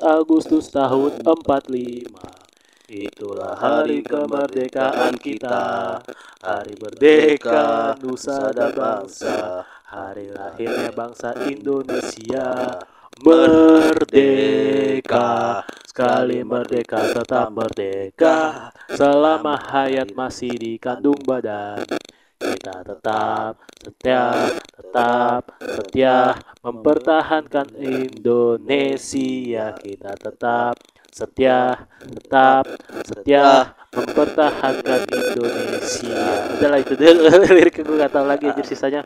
Agustus tahun 45 Itulah hari kemerdekaan kita. Hari merdeka Nusa dan bangsa. Hari lahirnya bangsa Indonesia. Merdeka. Sekali merdeka tetap merdeka. Selama hayat masih di kandung badan Kita tetap setia Tetap setia Mempertahankan Indonesia. Kita tetap setia Tetap setia Mempertahankan Indonesia. Udahlah itu dulu. Lirik gue gak tahu lagi aja sisanya.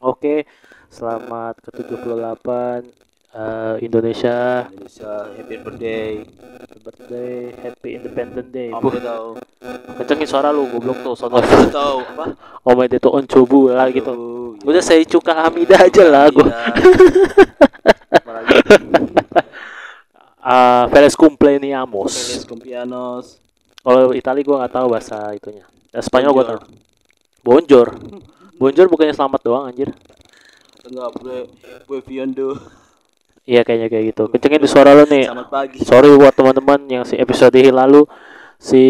Oke Selamat ke 78 eh, Indonesia. Indonesia happy birthday. Birthday happy independent day. Om tahu kencengin suara lu goblok tuh sono. Tahu apa? Oh my itu on cobu lah gitu. Iya. udah saya cuka Hamida aja lah gua. Apalagi ah Feles Cumpleaños Feliz Cumpleaños kalau Itali gua nggak tahu bahasa itunya. Ya, Spanyol gua tahu. Bonjour Bonjour bukannya selamat doang anjir? Enggak gue gue Fiondo iya kayaknya kayak gitu. Kencengin di suara lu nih. Selamat pagi. Sorry buat teman-teman yang si episode lalu. Si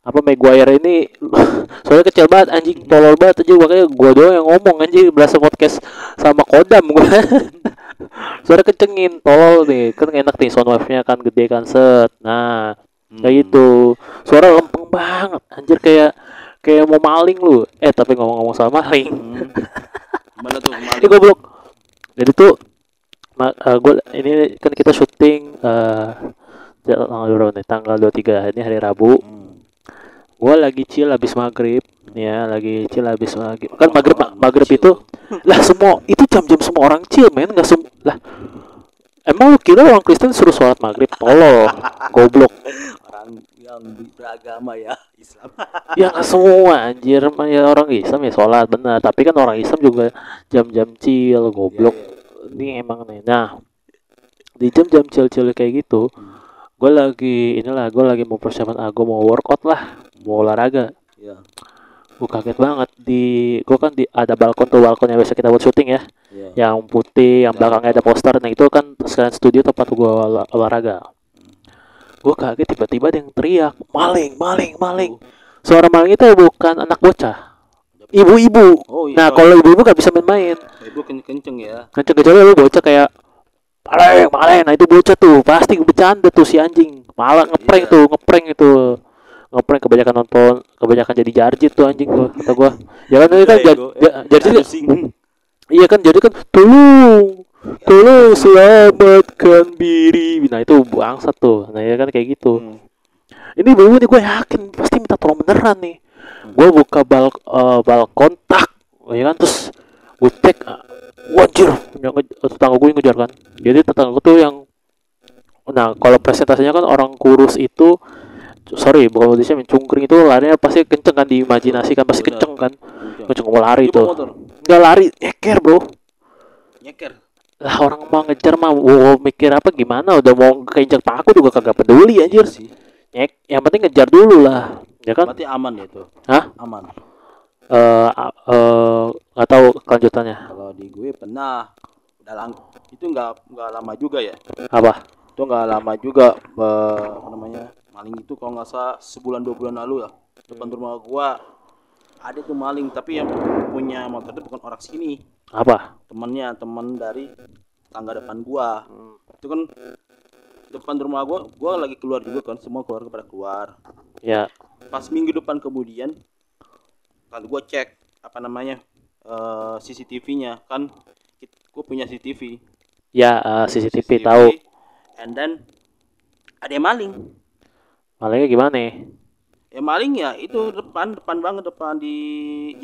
apa Maguire ini soalnya kecil banget anjing. Tolol banget aja makanya gua doang yang ngomong anjing. Berasa podcast sama kodam gua. Suara kencengin. Tolol nih. Kan enak nih sound wave nya kan gede kan. Set. Nah Hmm. kayak gitu. Suara lempeng banget. Anjir kayak kayak mau maling lu. Eh tapi ngomong-ngomong soal maling. Hmm. gimana tuh kemarin goblok. Jadi tuh ma- eh, gua ini kan kita syuting eh tanggal berapa nih? Tanggal 23 ini hari Rabu. Hmm. gua lagi chill habis maghrib ya lagi chill habis maghrib. Kan Orang- maghrib maghrib chill. itu lah semua itu jam-jam semua orang chill men nggak sem lah. Emang lu kira orang Kristen suruh sholat maghrib? Tolol goblok. Orang yang beragama ya Islam. Ya nggak semua anjir. Ya orang Islam ya sholat benar. Tapi kan orang Islam juga jam-jam chill goblok. Iya, ini emang nih. Nah di jam-jam chill-chill kayak gitu gue lagi inilah gue lagi mau persiapan ah gue mau workout lah mau olahraga. Iya. Gue kaget banget di gue kan di ada balkon tuh balkon yang biasa kita buat syuting ya. Iya. Yang putih yang belakangnya ada poster. Nah itu kan sekalian studio tempat gue olah- olahraga. Gue kaget tiba-tiba ada yang teriak maling maling maling. Suara maling itu bukan anak bocah ibu-ibu. Oh iya. Nah kalau ibu-ibu gak bisa main-main. Ibu ken- kenceng ya. Kenceng kecuali lu bocah kayak maling maling nah itu bocah tuh pasti bercanda tuh si anjing. Malah ngeprank Iya. tuh ngeprank itu. Ngeprank kebanyakan nonton kebanyakan jadi jarjit tuh anjing gua kata gua. Ya kan kan Iya, jar, ego. ja- jarjit kan- sing. iya kan jadi kan tolong tolong selamatkan diri. Nah itu bangsat tuh. Nah ya kan kayak gitu. Hmm. ini ibu nih gue yakin pasti minta tolong beneran nih gue buka bal eh, balkon tak ya kan? Terus gue cek wajir nge- tetangga gue yang ngejar kan? Jadi tetangga gue tuh yang nah kalau presentasinya kan orang kurus itu sorry bukan Indonesia mencungkring itu larinya pasti kenceng kan diimajinasi kan pasti kenceng kan? Kenceng. mau lari motor? Nggak lari eker bro. Nyeker? Lah orang mau ngejar mah wow, mikir apa gimana? Udah mau keinjak paku juga kagak peduli anjir. Sih. Nyek, yang penting ngejar dulu lah ya kan? Berarti aman ya itu? Hah? aman? Eh eh, nggak tahu kelanjutannya. Kalau di gue pernah udah lang itu nggak nggak lama juga ya? Apa? Itu nggak lama juga eh, apa namanya maling itu kalau nggak salah sebulan dua bulan lalu ya depan rumah gua ada tuh maling tapi yang punya motor itu bukan orang sini. Apa? Temannya teman dari tangga depan gua. Itu kan depan rumah gua gua lagi keluar juga kan semua keluarga pada keluar. Ya pas minggu depan kemudian kalau gua cek apa namanya eh, CCTV-nya kan gue punya CCTV ya eh, CCTV tahu. and then ada yang maling. Malingnya gimana nih? Ya maling ya itu depan depan banget depan di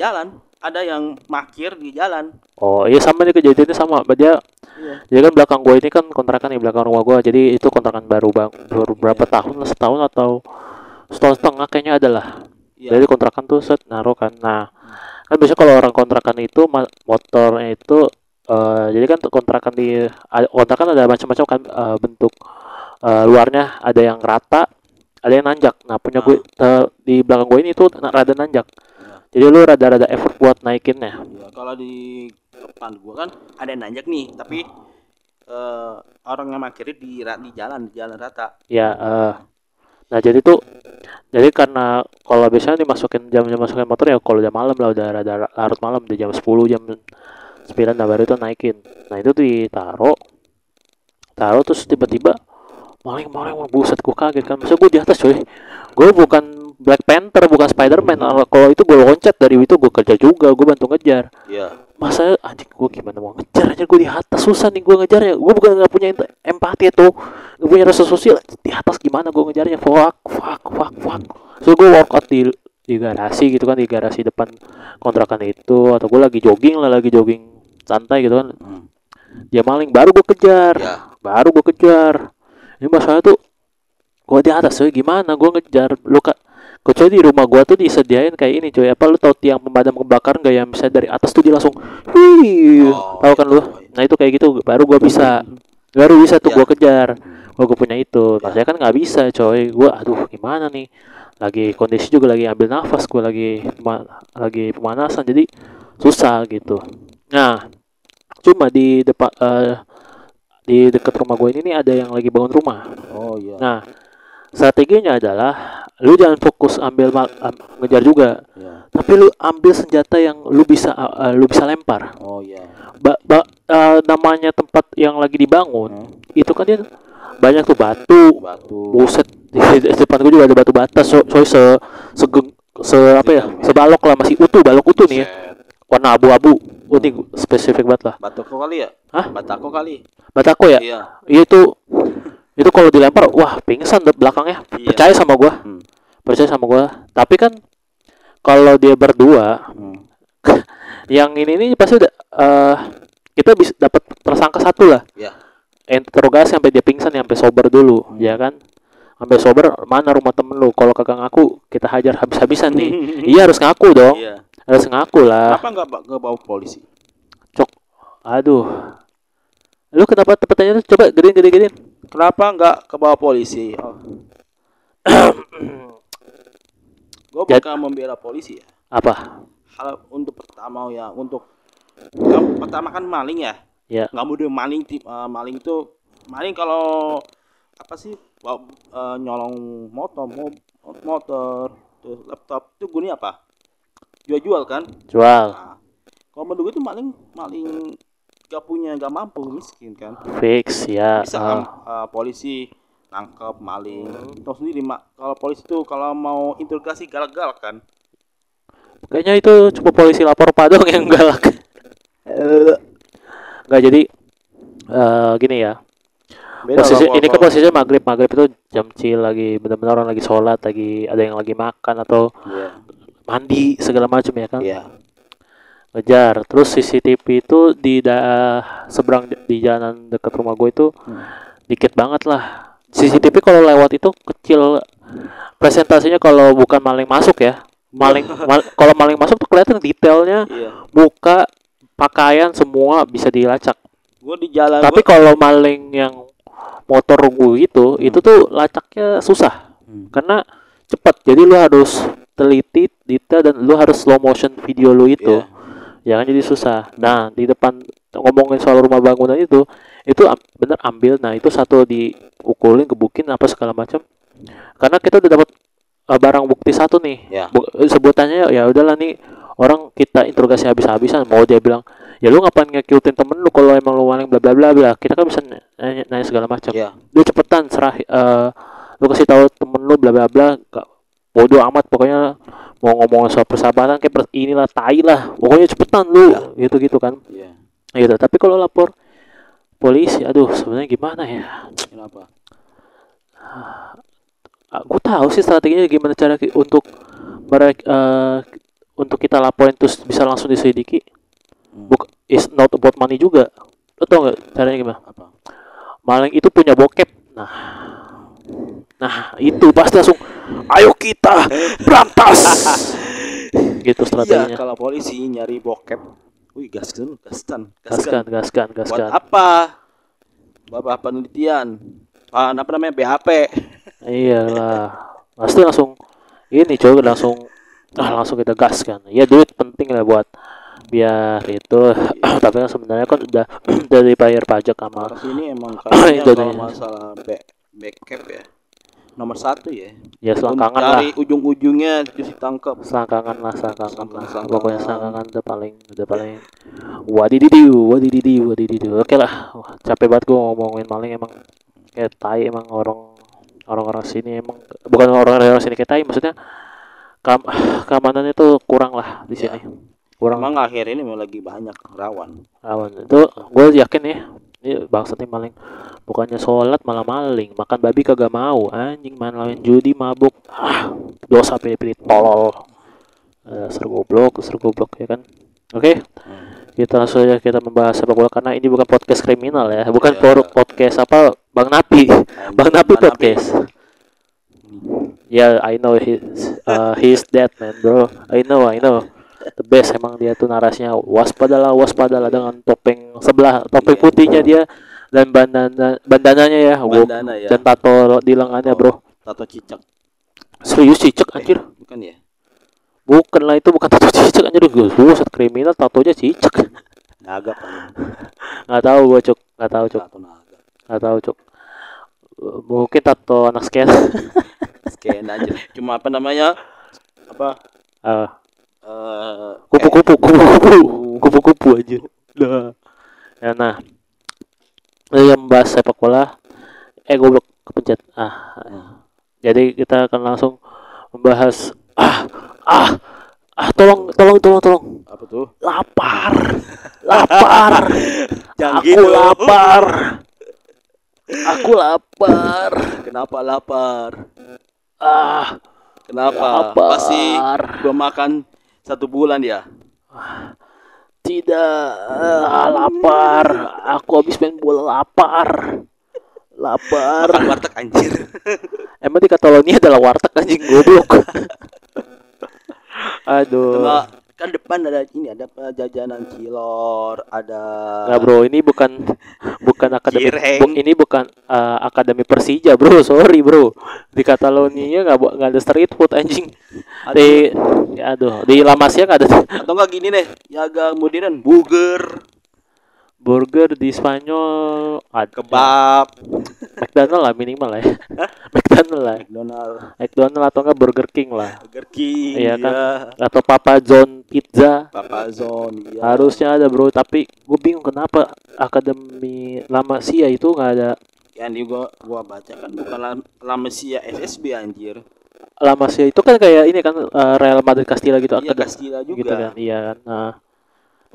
jalan. Ada yang makir di jalan. Oh iya sama nih kejadiannya sama. Dia iya. dia kan belakang gue ini kan kontrakan di belakang rumah gue jadi itu kontrakan baru bang baru berapa tahun lah setahun atau setahun setengah kayaknya adalah. Iya. Jadi kontrakan tuh set naruh kan. Nah kan biasanya kalau orang kontrakan itu motornya itu eh, jadi kan kontrakan di kontrakan ada macam-macam kan eh, bentuk eh, luarnya. Ada yang rata ada yang nanjak. Nah punya gue eh, di belakang gue ini tuh rada nanjak. Iya. jadi lu rada-rada effort buat naikinnya. Iya, kalau di depan gua kan ada yang nanjak nih tapi eh, orang yang parkir di di jalan di jalan rata. ya eh, nah jadi tuh jadi karena kalau biasanya dimasukin jam jam masukin motor ya kalau udah malam lah udah rada larut malam udah jam 10 jam 9 nah baru itu naikin. Nah itu ditaruh taruh terus tiba-tiba maling maling maling, buset gue kaget kan. Masa gue di atas coy gue bukan Black Panther bukan Spiderman. Kalau itu gue loncat dari itu gue kerja juga gue bantu ngejar. Iya. masa anjing gue gimana mau ngejar? Aja gue di atas susah nih gue ngejarnya gue bukan nggak punya empati itu gak punya rasa sosial di atas gimana gue ngejarnya? Fuck fuck fuck fuck. So gue workout di di garasi gitu kan di garasi depan kontrakan itu atau gue lagi jogging lah lagi jogging santai gitu kan. Hmm. dia maling baru gue kejar. Ya. baru gue kejar. Ini masalah tuh gue di atas coy. Gimana gue ngejar? Lu kak kecuali di rumah gue tuh disediain kayak ini coy. Apa lu tau tiang pemadam kebakaran gak yang bisa dari atas tuh dia langsung wih! Oh, tahu kan lu? iya. nah itu kayak gitu. Baru gue bisa baru bisa tuh Ya. gue kejar. Gue gue punya itu. Nah saya kan nggak bisa coy. Gue aduh gimana nih? Lagi kondisi juga lagi ambil nafas gue lagi lagi pemanasan jadi susah gitu. Nah cuma di depan eh, di dekat rumah gue ini nih ada yang lagi bangun rumah. Oh iya. nah strateginya adalah lu jangan fokus ambil am- ngejar juga Iya. tapi lu ambil senjata yang lu bisa uh, uh, lu bisa lempar Oh iya. ba- ba- uh, namanya tempat yang lagi dibangun Hmm. itu kan dia banyak tuh batu Batu. buset di, di depan gue juga ada batu bata so, so se segeng se apa ya sebalok lah masih utuh balok utuh nih ya warna abu-abu oh ini spesifik banget lah Batako kali ya? Hah? Batako kali. batako ya Iya. Iya itu itu kalau dilempar wah pingsan belakangnya. Iya. percaya sama gua. Hmm. percaya sama gua. Tapi kan kalau dia berdua Hmm. yang ini ini pasti udah eh, kita bisa dapat tersangka satu lah. Iya. interogasi sampai dia pingsan sampai sober dulu ya kan? Sampai sober mana rumah temen lu? Kalau kagak ngaku kita hajar habis-habisan nih. Iya harus ngaku dong. Iya. harus ngaku lah. Kenapa nggak nggak bawa polisi? cok aduh. Lu kenapa pertanyaan itu coba gedein gedein gedein Kenapa nggak ke bawah polisi? Oh. gue bukan membela polisi ya. apa Hal untuk pertama ya, untuk yang pertama kan maling ya. ya Nggak mudah maling tip eh, maling itu maling kalau apa sih bawa, eh, nyolong motor, mo- motor, terus laptop itu gunanya apa? Jual-jual kan? jual Nah, kalau menurut gue itu maling maling gak punya gak mampu miskin kan. Fix ya bisa kan eh, polisi nangkep maling. Tahu sendiri mak kalau polisi tuh kalau mau interogasi galak-galak kan. Kayaknya itu cuma polisi lapor padong yang galak. Nggak jadi eh gini ya. Beda posisi ini kan kalau- posisinya maghrib maghrib itu jam chill lagi. Benar-benar orang lagi sholat lagi ada yang lagi makan atau Iya. mandi segala macam ya kan Iya. Ngejar. Terus CCTV itu di da seberang di- jalan dekat rumah gue itu Hmm. dikit banget lah. CCTV kalau lewat itu kecil. Presentasinya kalau bukan maling masuk ya. Maling mal- kalau maling masuk tuh kelihatan detailnya Iya. muka pakaian semua bisa dilacak. Gue di jalan tapi kalau maling yang motor gue itu itu tuh lacaknya susah. Hmm. karena cepat. Jadi lu harus teliti detail dan lu harus slow motion video lu itu. Iya. Ya kan jadi susah. Nah di depan ngomongin soal rumah bangunan itu itu bener ambil. Nah itu satu diukulin gebukin apa segala macam karena kita udah dapat uh, barang bukti satu nih. Ya. Bu- eh, sebutannya ya udahlah nih orang kita interogasi habis-habisan. Mau dia bilang ya lu ngapain ngekutin temen lu kalau emang lu maling bla bla bla bla? Kita kan bisa nanya, nanya segala macam Iya. lu cepetan serah eh, lu kasih tahu temen lu bla bla bla bodoh amat pokoknya mau ngomong soal persahabatan kayak inilah tai lah. Pokoknya cepetan lu. Gitu gitu kan. Iya. gitu. Tapi kalau lapor polisi aduh sebenarnya gimana ya? Kenapa? aku tahu sih strateginya gimana cara untuk mereka eh, untuk kita laporin terus bisa langsung diselidiki. Hmm. Buk is not about money juga. Lo tau nggak caranya gimana? Apa? maling itu punya bokep. Nah nah itu pasti langsung ayo kita berantas gitu Iya, strateginya kalau polisi nyari bokep. Wih, gaskan, gaskan, gaskan gaskan Buat gaskan apa? Bapak penelitian. Ah, apa namanya? BHP. iyalah pasti langsung ini coba langsung ah langsung kita gaskan ya duit penting lah buat biar itu tapi kan sebenarnya kan udah udah dibayar pajak sama sini emang kalau masalah back backup ya nomor satu ya. ya selangkangan lah Dari ujung-ujungnya terus ditangkap. selangkangan lah selangkangan lah Selangkangan. pokoknya selangkangan udah paling udah paling wadididiu wadididiu wadididiu oke lah Wah, capek banget gua ngomongin maling emang kayak tai emang orang orang-orang sini emang bukan orang-orang sini kayak tai maksudnya kam keamanannya tuh kurang lah di Ya. sini kurang Emang akhir ini memang lagi banyak rawan. rawan itu gue yakin ya ini bangsat nih maling. Bukannya sholat malah maling. Makan babi kagak mau. Anjing main lawan judi mabuk. Ah dosa pilih-pilih tolol. Eh, seru goblok seru goblok ya kan? Oke Hmm. kita langsung aja kita membahas sepak bola karena ini bukan podcast kriminal ya. Bukan Ya. por- podcast apa bang napi. Bang napi. Bang Napi. podcast. Ya I know he's uh, he's dead man bro. I know I know the best emang dia tuh narasinya waspadalah waspadalah dengan topeng sebelah topeng Iya. putihnya dia dan bandana bandananya ya Bandana ya. dan tato di lengannya bro Tato cicak. serius cicak anjir Bukan ya? bukan lah itu bukan tato cicak anjir gue buset kriminal tatonya cicak Naga nggak tahu gua cuk nggak tahu cuk nggak tahu cuk Uh, mungkin tato anak skate Scan aja. Cuma apa namanya? Apa? Eh, kupu-kupu kupu-kupu. kupu-kupu. Aja nah ya nah. Yang membahas sepak bola. Eh goblok kepencet. Ah Hmm. jadi kita akan langsung membahas. Ah ah ah tolong tolong tolong tolong. Apa tuh? lapar. Lapar. Jangan aku gitu. lapar. Aku lapar. Kenapa lapar? ah. Kenapa? Lapar. Pasti belum makan satu bulan ya. Tidak, ah, lapar. Aku habis main bola lapar. Lapar. Makan warteg anjir. Emang di Catalonia adalah warteg anjing goblok. Aduh. Kan depan ada ini ada jajanan cilor, ada Nggak bro, ini bukan bukan akademi bu- ini bukan uh, akademi Persija bro, sorry bro. Di Catalonia nggak nggak ada street food anjing. Ada- Di, ya, aduh, di La Masia nggak ada. Atau enggak gini deh, ya agak modern, burger, burger di Spanyol, ada kebab, McDonald lah minimal lah ya. McDonald lah. McDonald, McDonald atau enggak Burger King lah Burger King, Iya kan? ya, atau Papa John Pizza Papa Zone, ya. harusnya ada bro tapi gue bingung kenapa akademi lama Sia itu nggak ada Yang di gua, gua baca kan bukan Lam- Lamesia SSB anjir. lama Sia itu kan kayak ini kan eh, Real Madrid Castilla gitu Iya Castilla juga. gitu kan iya kan nah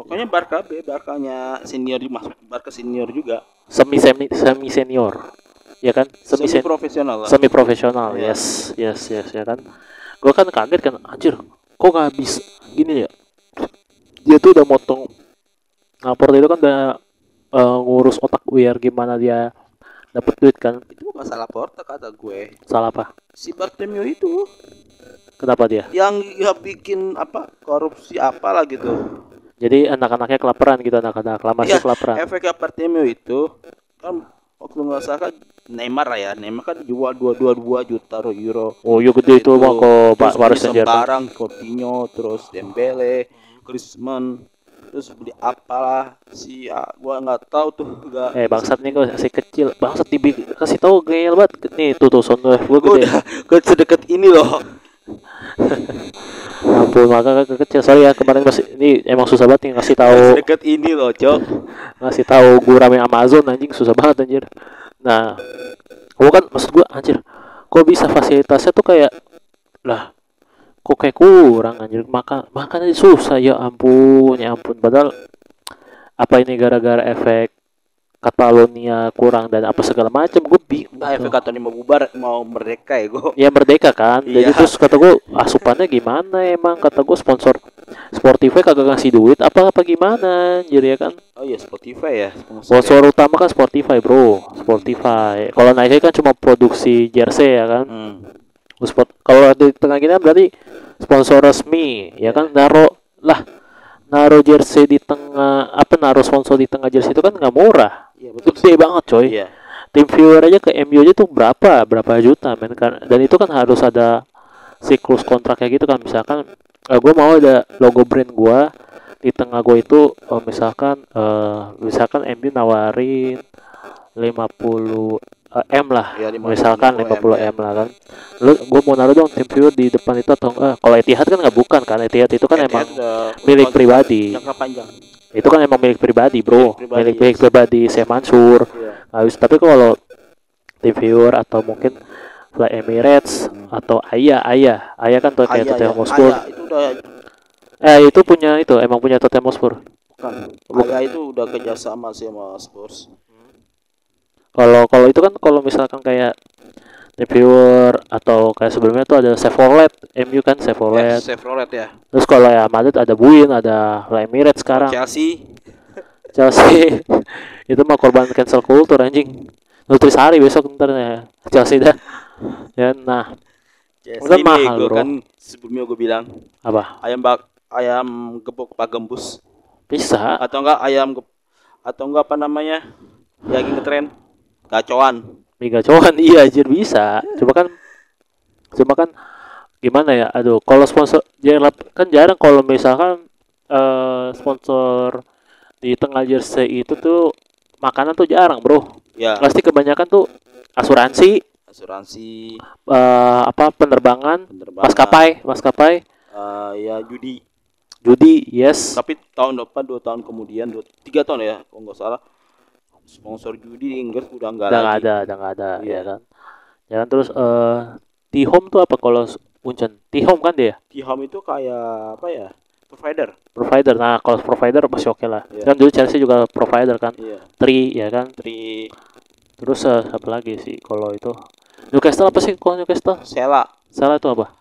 Pokoknya Barca B, Barkanya senior masuk Barca senior juga. semi semi semi senior ya kan semi Semi profesional lah. semi profesional Iya. yes yes yes ya kan gue kan kaget kan anjir kok nggak habis gini ya dia tuh udah motong lapor itu kan udah eh, ngurus otak biar gimana dia dapat duit kan Itu bukan salah Porta kata gue. salah apa Si Bartomeu itu kenapa dia yang ya bikin apa korupsi apalah gitu. Jadi anak-anaknya kelaparan gitu anak-anak lama Iya, kelaparan Efek Bartomeu itu kan waktu nggak salah kan Neymar lah ya. Neymar kan jual dua dua dua juta euro. oh iya gede itu mah kok Pak Paris sembarang Coutinho, terus Dembele, Griezmann, terus beli apalah si ah, gua nggak tahu tuh nggak eh bangsat nih kok masih kecil bangsat dibi kasih tahu gayel banget nih tuh tuh sono Gua gede udah gua sedekat ini loh ampun maka ke kecil. Sorry ya kemarin masih ini emang susah banget nih ngasih tahu sedekat ini loh cok. ngasih tahu gue rame Amazon anjing susah banget anjir. Nah gua kan maksud gua anjir kok bisa fasilitasnya tuh kayak lah kok kayak kurang anjir. Makan makan aja susah ya ampun ya ampun. Padahal apa ini gara-gara efek Catalonia kurang dan apa segala macam gue bingung nah efek kata mau bubar mau merdeka ya gua. Ya merdeka kan. Jadi Iya. terus kata gue asupannya gimana emang? Kata gue sponsor Sportify kagak ngasih duit apa apa gimana? Jadi ya kan? Oh iya Spotify ya sponsor utama kan Sportify bro. Sportify kalau Nike kan cuma produksi jersey ya kan? Hmm. Sport kalau di tengah gini berarti sponsor resmi ya kan? Naro lah naro jersey di tengah apa naro sponsor di tengah jersey itu kan nggak murah iya betul. Gede banget coy. Iya. Tim viewer aja ke MU aja tuh berapa berapa juta men. Kan dan itu kan harus ada siklus kontraknya gitu kan. Misalkan gue mau ada logo brand gua di tengah gue itu eh, misalkan eh, misalkan MU nawarin 50 eh, M lah. Ya, 50 misalkan 50 50 M, M lah kan. Lu gue mau naruh dong tim viewer di depan itu atau enggak? Kalau Etihad kan nggak bukan kan? Etihad itu kan Etihad emang milik kontrak pribadi. jangka panjang itu kan emang milik pribadi bro. Milik pribadi, milik milik pribadi saya Mansur. Iya. habis tapi kalau tim viewer atau mungkin Fly Emirates atau Ayah Ayah. Ayah kan tuh kayak Tottenham ya. Hotspur. Ayah itu udah eh itu punya itu emang punya Tottenham Hotspur? Bukan. Ayah itu udah kerjasama sih sama Spurs. Kalau kalau itu kan kalau misalkan kayak viewer atau kayak sebelumnya tuh ada Chevrolet MU kan Chevrolet. Eh, Chevrolet ya. Terus kalau ya Madrid ada Buin ada Fly Emirates sekarang. Chelsea. Chelsea. Itu mah korban cancel culture anjing. Nutrisari besok ntar ya. Chelsea dah. Ya nah. Chelsea Udah nih, mahal, bro. kan sebelumnya gue bilang apa? ayam bak ayam gepok pak gembus bisa. Atau enggak ayam atau enggak apa namanya? Daging ngetren gacoan Mega Cowan iya anjir bisa. Coba kan cuma kan gimana ya? Aduh kalau sponsor jarang kan jarang kalau misalkan eh sponsor di tengah jersey itu tuh makanan tuh jarang bro. Ya. Pasti kebanyakan tuh asuransi asuransi. eh apa penerbangan penerbangan. maskapai maskapai. Eh, ya judi. Judi yes. Tapi tahun depan dua tahun kemudian dua tiga tahun ya kalau nggak salah sponsor judi di Inggris udah nggak udah nggak ada udah nggak ada Iya. ya kan? Ya kan terus eh T-Home tuh apa kalau Uncen T-Home kan dia? Di home itu kayak apa ya provider. Provider. Nah kalau provider masih oke lah. Iya. kan dulu Chelsea juga provider kan? Iya. Tri ya kan? Tri. Terus eh, apa lagi sih kalau itu? Newcastle apa sih kalau Newcastle? Sela. Salah itu apa?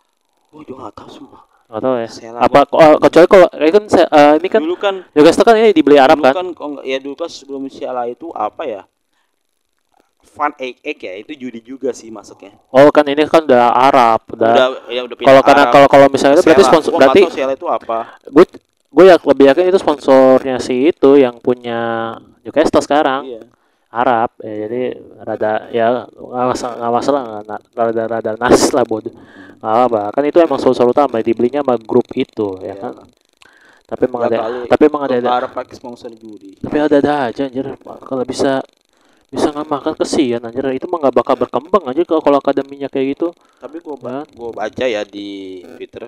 Oh juga nggak tahu sumpah nggak tahu ya. Sela apa oh, kecuali kalau eh, kan eh, ini kan dulu kan Newcastle kan ini dibeli Arab dulu kan? kan ya dulu kan sebelum Sela itu apa ya? Van Eyck Eyck ya itu judi juga sih masuknya. Oh kan ini kan udah Arab udah udah ya udah kalau karena kalau kalau misalnya itu berarti sponsor gua berarti Sela itu apa. gue gue ya lebih yakin itu sponsornya si itu yang punya Newcastle sekarang. Iya Arab ya, jadi rada ya nggak masalah nggak masalah rada rada nas lah bodoh. Nggak apa kan itu emang sponsor utama dibelinya sama grup itu ya Iya. kan? Tapi emang Ya ada tapi emang ada, ada Arab pakai sponsor judi tapi ada ada aja anjir. Kalau bisa bisa nggak makan kesian anjir. Itu mah nggak bakal berkembang aja kalau kalau akademinya kayak gitu. Tapi gua Kan? ba- gua baca ya di Twitter.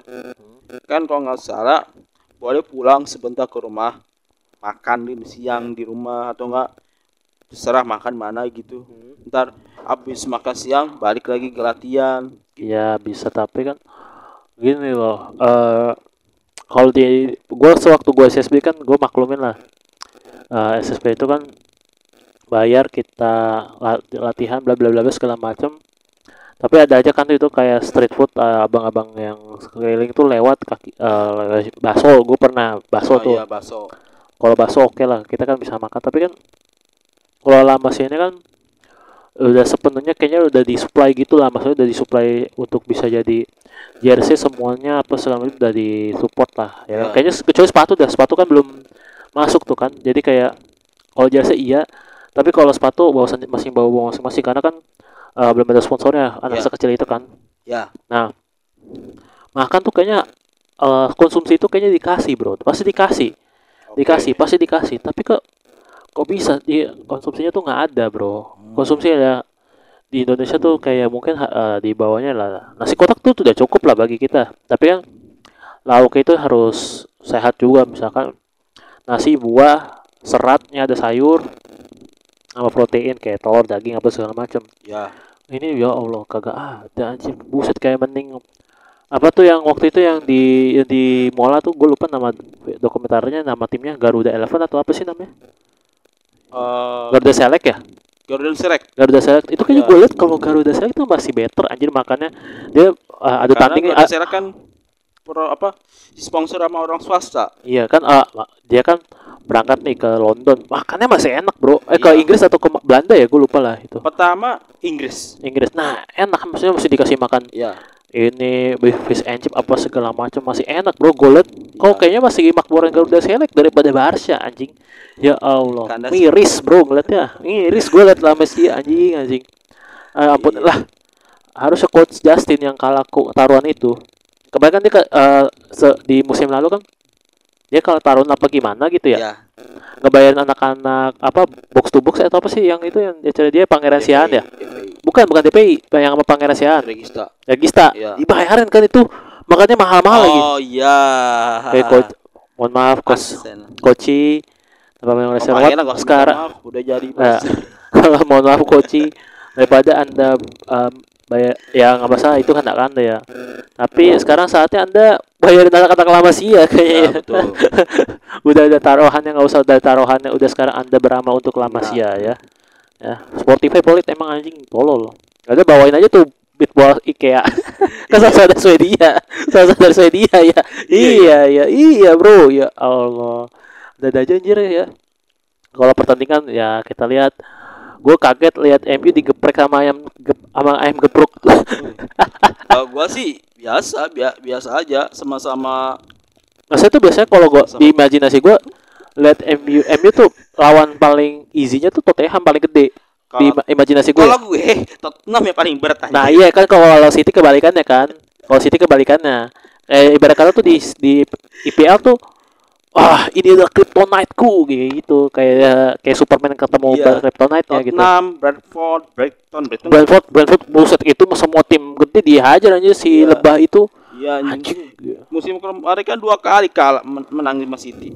Kan kalau nggak salah boleh pulang sebentar ke rumah makan di siang di rumah atau enggak terserah makan mana gitu. Ntar habis makan siang balik lagi ke latihan. Ya bisa tapi kan gini loh eh kalau di gua sewaktu gua SSB kan gua maklumin lah. Eh, SSB itu kan bayar kita la- latihan bla bla bla bla segala macam tapi ada aja kan tuh itu kayak street food eh, abang-abang yang keliling tuh lewat kaki eh bakso. Gue pernah bakso oh tuh. iya bakso. Kalau bakso oke lah kita kan bisa makan. Tapi kan kalau lama sih ini kan udah sepenuhnya kayaknya udah disuplai gitu lah. Maksudnya udah disuplai untuk bisa jadi jersey semuanya apa segala macam udah disupport lah ya kan? Ya. kayaknya kecuali sepatu dah. Sepatu kan belum masuk tuh kan. Jadi kayak kalau jersey iya tapi kalau sepatu bawa masing bawa masing-masing. Karena kan eh, belum ada sponsornya anak Ya. sekecil itu kan. Ya. Makan tuh kayaknya eh, konsumsi itu kayaknya dikasih bro. Pasti dikasih. Oke. dikasih pasti dikasih. Tapi kok kok bisa? Di konsumsinya tuh nggak ada bro. Konsumsi ada di Indonesia tuh kayak mungkin eh, di bawahnya lah. Nasi kotak tuh sudah cukup lah bagi kita. Tapi kan lauk itu harus sehat juga. Misalkan nasi buah seratnya ada sayur sama protein kayak telur daging apa segala macam ya. Ini ya Allah kagak ada anjir buset kayak mending apa tuh yang waktu itu yang di yang di Mola tuh gue lupa nama dokumentarnya nama timnya Garuda Eleven atau apa sih namanya Eh, Garuda Select ya? Gordon Select. Garuda Select. Itu kayaknya Ya. gue liat kalau Garuda Select tuh masih better anjir makannya. Dia uh, karena tanding ah, Select kan pro apa sponsor sama orang swasta. Iya kan ah, dia kan berangkat nih ke London. Makannya masih enak bro. Eh ke Iya. Inggris atau ke Belanda ya? Gue lupa lah itu. Pertama Inggris. Inggris. Nah enak. Maksudnya mesti dikasih makan ya ini fish and chip apa segala macam masih enak bro. Gue liat kok Iya. kayaknya masih makmuran Garuda Select daripada Barca anjing. Ya Allah Kandas. miris bro ngeliatnya. Miris gue liat lah Messi anjing anjing. Eh, ampun lah. Harusnya coach Justin yang kalah ku- taruhan itu. Kebanyakan dia ke- se- di musim lalu kan dia kalau taruhan apa gimana gitu ya? Iya. Ngebayarin anak-anak apa box to box atau apa sih yang itu yang dia dia pangeran siaan ya DPI, bukan bukan DPI yang sama pangeran siaan Regista. ya Gista Iya. dibayarin kan itu makanya mahal-mahal lagi Oh iya. kayak coach mohon maaf coach koci apa yang Oh, usah sekarang maaf, udah jadi Nah, bos. kalau mohon maaf koci daripada anda um, bayar ya nggak masalah itu kan anda ya. Tapi sekarang saatnya anda bayarin anak-anak lama sih ya Ya, kayaknya betul. udah ada taruhannya nggak usah ada taruhannya udah sekarang anda beramal untuk lama Nah. sia ya. Ya Spotify polit emang anjing tolol. Ada bawain aja tuh beat bola IKEA. Kan salah dari Swedia. Salah dari Swedia ya. Iya iya iya bro. Ya Allah. Ada aja anjir ya. Kalau pertandingan ya kita lihat gue kaget lihat MU digeprek sama ayam gep- sama ayam gepruk Kalau gua sih biasa, bia- biasa aja sama-sama saya tuh biasanya kalau gua Sama. di imajinasi gua lihat MU MU tuh lawan paling easy-nya tuh Tottenham paling gede di kalau ima- imajinasi gue. kalau gue Tottenham yang paling berat aja. Nah, iya kan kalau City kebalikannya kan. Kalau City kebalikannya. Eh ibarat kata tuh di di IPL tuh wah ini adalah kryptonite-ku gitu kayak kayak Superman ketemu Iya. kryptonite-nya gitu. Tottenham, Bradford, Brighton, Brighton. Brentford Brentford buset itu semua tim gede dihajar aja si Iya. lebah itu. Iya, anjing. Musim kemarin kan dua kali kalah men- menang lima City.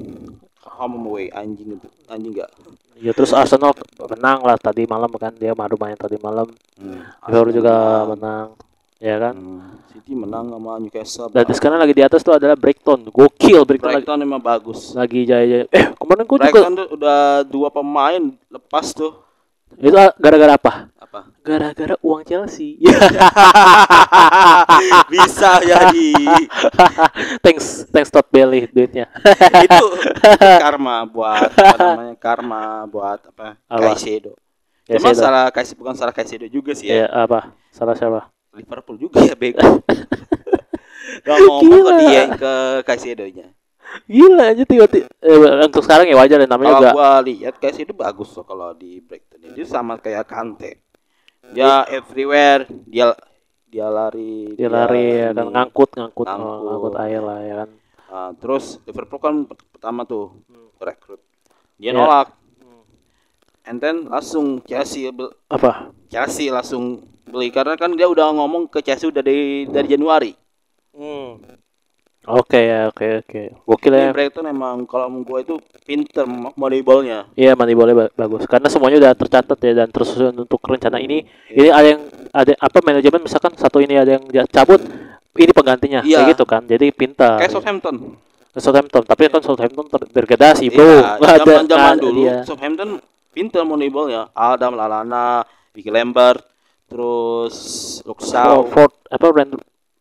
Home away anjing itu. Anjing enggak. Ya terus Arsenal menang lah tadi malam kan dia baru main tadi malam. Hmm. Liverpool juga menang. Ya kan? Hmm. City menang sama Newcastle. Dan sekarang lagi di atas tuh adalah Brighton. Gokil Brighton lagi, Brighton emang bagus. lagi jaya-jaya. Eh, kemarin gua juga Brighton tuh udah dua pemain lepas tuh. itu ah, gara-gara apa? Apa? Gara-gara uang Chelsea. Bisa jadi. thanks, thanks Todd Bailey duitnya. itu, itu karma buat apa namanya? Karma buat apa? Apa? Caicedo. Ya, Cuma salah Caicedo bukan salah Caicedo juga sih ya. Ya, apa? Salah siapa? Liverpool juga ya bego. Gak ngomong ke dia ke Caicedo-nya. Gila aja tiba-tiba eh, untuk sekarang ya wajar ya namanya Kalau juga gua lihat Caicedo bagus loh kalau di Brighton. Dia sama kayak Kante. Dia everywhere, dia dia lari, dia lari ya ini. ngangkut ngangkut Ngangkut. oh, ngangkut air lah ya kan. Ah, terus Liverpool kan pert- pertama tuh rekrut. Dia Ya. nolak. And then langsung Chelsea Apa? Chelsea langsung beli karena kan dia udah ngomong ke Chelsea udah dari dari Januari. Hmm. Oke ya, oke oke. Gokil ya. Brighton emang kalau menurut gua itu pinter moneyballnya. Iya, mandi boleh ba- bagus. Karena semuanya udah tercatat ya dan tersusun untuk rencana ini. Ini ada yang ada apa manajemen misalkan satu ini ada yang cabut, ini penggantinya Iya. kayak gitu kan. Jadi pintar. Kayak Southampton. Southampton, tapi kan Southampton terdegradasi, Bro. Iya, Nggak ada zaman zaman nggak ada dulu dia. Southampton pinter moneyballnya. Adam Lallana, Vicky Lambert, terus. For, Ford apa brand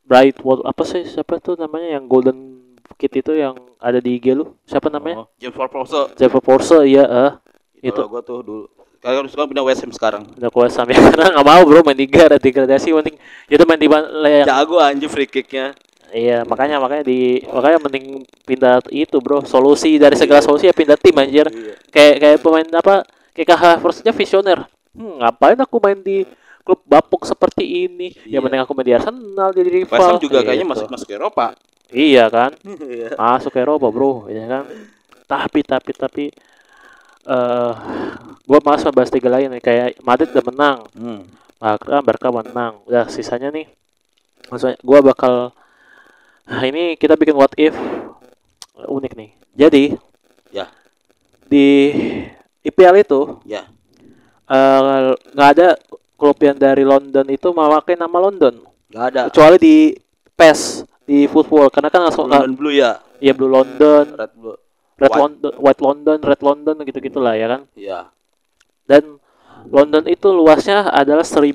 Bright Wall apa sih siapa tuh namanya yang Golden Kid itu yang ada di IG lu? Siapa namanya? Oh, James Ward-Prowse. Jeffrey Force iya eh Itu Itu. gua tuh dulu. Kalau suka pindah West Ham sekarang. udah kuat sama karena nggak mau bro main di gara degradasi penting itu main di le- Jago anjir free kicknya. Iya, makanya makanya di makanya mending pindah itu, Bro. Solusi dari segala solusi ya pindah tim anjir. Iya. Kayak kayak pemain apa? Kayak Havertz-nya visioner. Hmm, ngapain aku main di klub bapuk seperti ini? Ya Iya. mending aku main di Arsenal jadi rival. West Ham juga kayaknya Gitu. masuk masuk Eropa. Iya kan? Iya. Masuk Eropa, Bro, ya kan? Tapi tapi tapi eh gua malas membahas tiga lain nih kayak Madrid udah menang, Hmm. Barca Barca menang. Udah sisanya nih maksudnya gua bakal nah, ini kita bikin what if unik nih. Jadi Ya. di IPL itu Ya. eh, nggak ada klub yang dari London itu memakai nama London Gak ada. kecuali di PES di football karena kan langsung London Blue ya. ya Blue London, Red Blue. Red White. London, White London, Red London gitu gitulah ya kan. Iya. Dan London itu luasnya adalah 1000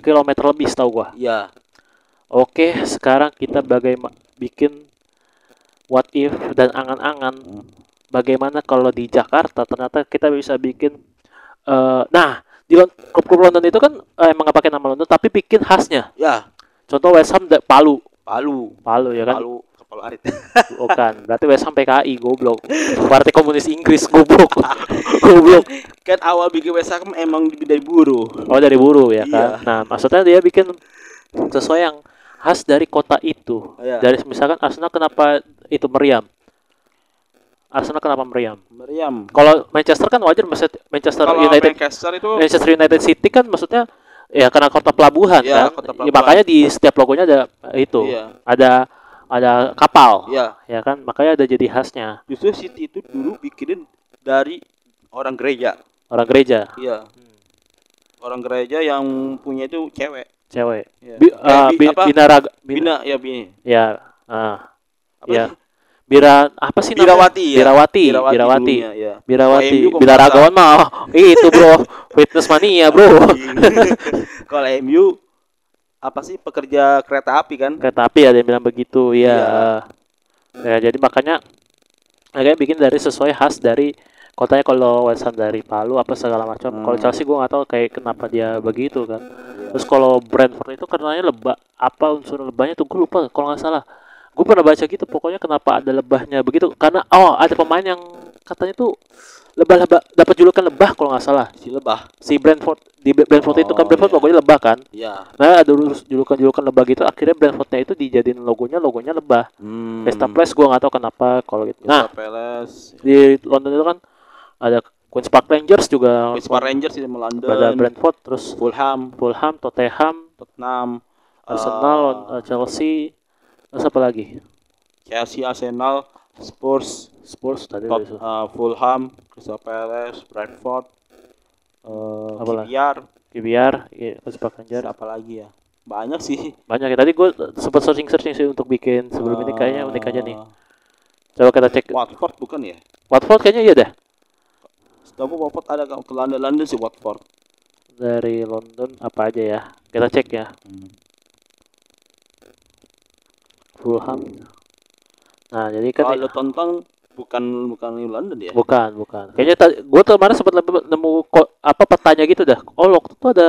km lebih setahu gua. Iya. Oke, sekarang kita bagaimana bikin what if dan angan-angan Hmm. bagaimana kalau di Jakarta ternyata kita bisa bikin eh nah di klub-klub London itu kan eh, emang nggak pakai nama London tapi bikin khasnya. Ya. Contoh West Ham Palu, Palu. Palu ya kan. Palu. Kepala arit. Bukan, berarti West Ham PKI goblok. Partai Komunis Inggris goblok. goblok. kan awal bikin West Ham emang dari buruh. Oh, dari buruh ya Iya. kan. Nah, maksudnya dia bikin sesuai yang khas dari kota itu. Iya. Dari misalkan Arsenal kenapa itu meriam? Arsenal kenapa meriam? meriam Kalau Manchester kan wajar maksud Manchester kalau United Manchester itu Manchester United City kan maksudnya ya karena kota pelabuhan Iya, kan. kota Ya, pelabuhan. makanya di setiap logonya ada itu. Iya. Ada ada kapal. ya Ya kan? Makanya ada jadi khasnya justru City itu dulu bikinin dari orang gereja orang gereja, iya orang gereja yang punya itu cewek cewek. Iya. Bi, eh, bi- bi- apa? binaraga bina, Bina ya Bini ya ah, apa Iya. sih? Bira apa sih namanya? Birawati ya Birawati, Birawati. dulunya, ya. Birawati, kok Binaragawan mah oh, itu bro, fitness mania bro. kalau MU apa sih pekerja kereta api kan Kereta api ada yang bilang begitu, ya. Iya. Ya jadi makanya agaknya bikin dari sesuai khas dari kotanya kalau West Ham dari Palu apa segala macam. Hmm. Kalau Chelsea gua nggak tahu kayak kenapa dia begitu kan. Iya. Terus kalau Brentford itu karenanya lebah apa unsur lebahnya tuh gue lupa kalau nggak salah. Gue pernah baca gitu pokoknya kenapa ada lebahnya begitu. Karena oh ada pemain yang katanya tuh lebah-lebah dapat julukan lebah kalau nggak salah. Si lebah. Si Brentford di Brentford itu kan Oh, Brentford iya. logonya lebah kan? Ya nah ada urus- julukan-julukan lebah gitu akhirnya Brentfordnya itu dijadiin logonya logonya lebah. Hmm. Crystal Palace gue nggak tahu kenapa kalau gitu. Nah Palace di London itu kan ada Queens Park Rangers juga Queen's Park Rangers di London. pada Brentford terus Fulham. Fulham Tottenham Tottenham Arsenal eh, Chelsea terus apa lagi? Chelsea Arsenal Spurs Spurs tadi udah disebut. eh, Fulham Crystal Palace Bradford eh Apa? KPR KBR ya, Rangers apa lagi ya? Banyak sih. Banyak ya. Tadi gue sempat searching searching sih untuk bikin sebelum ini. Kayaknya unik aja nih. Eh, coba kita cek. Watford bukan ya? Watford kayaknya iya deh. Setahu Watford ada ke London London sih Watford. Dari London apa aja ya? Kita cek ya Fulham nah jadi kan kalau tonton bukan bukan di London ya? Bukan bukan. Kayaknya tadi gue kemarin sempat nemu- apa petanya gitu dah. Oh waktu itu ada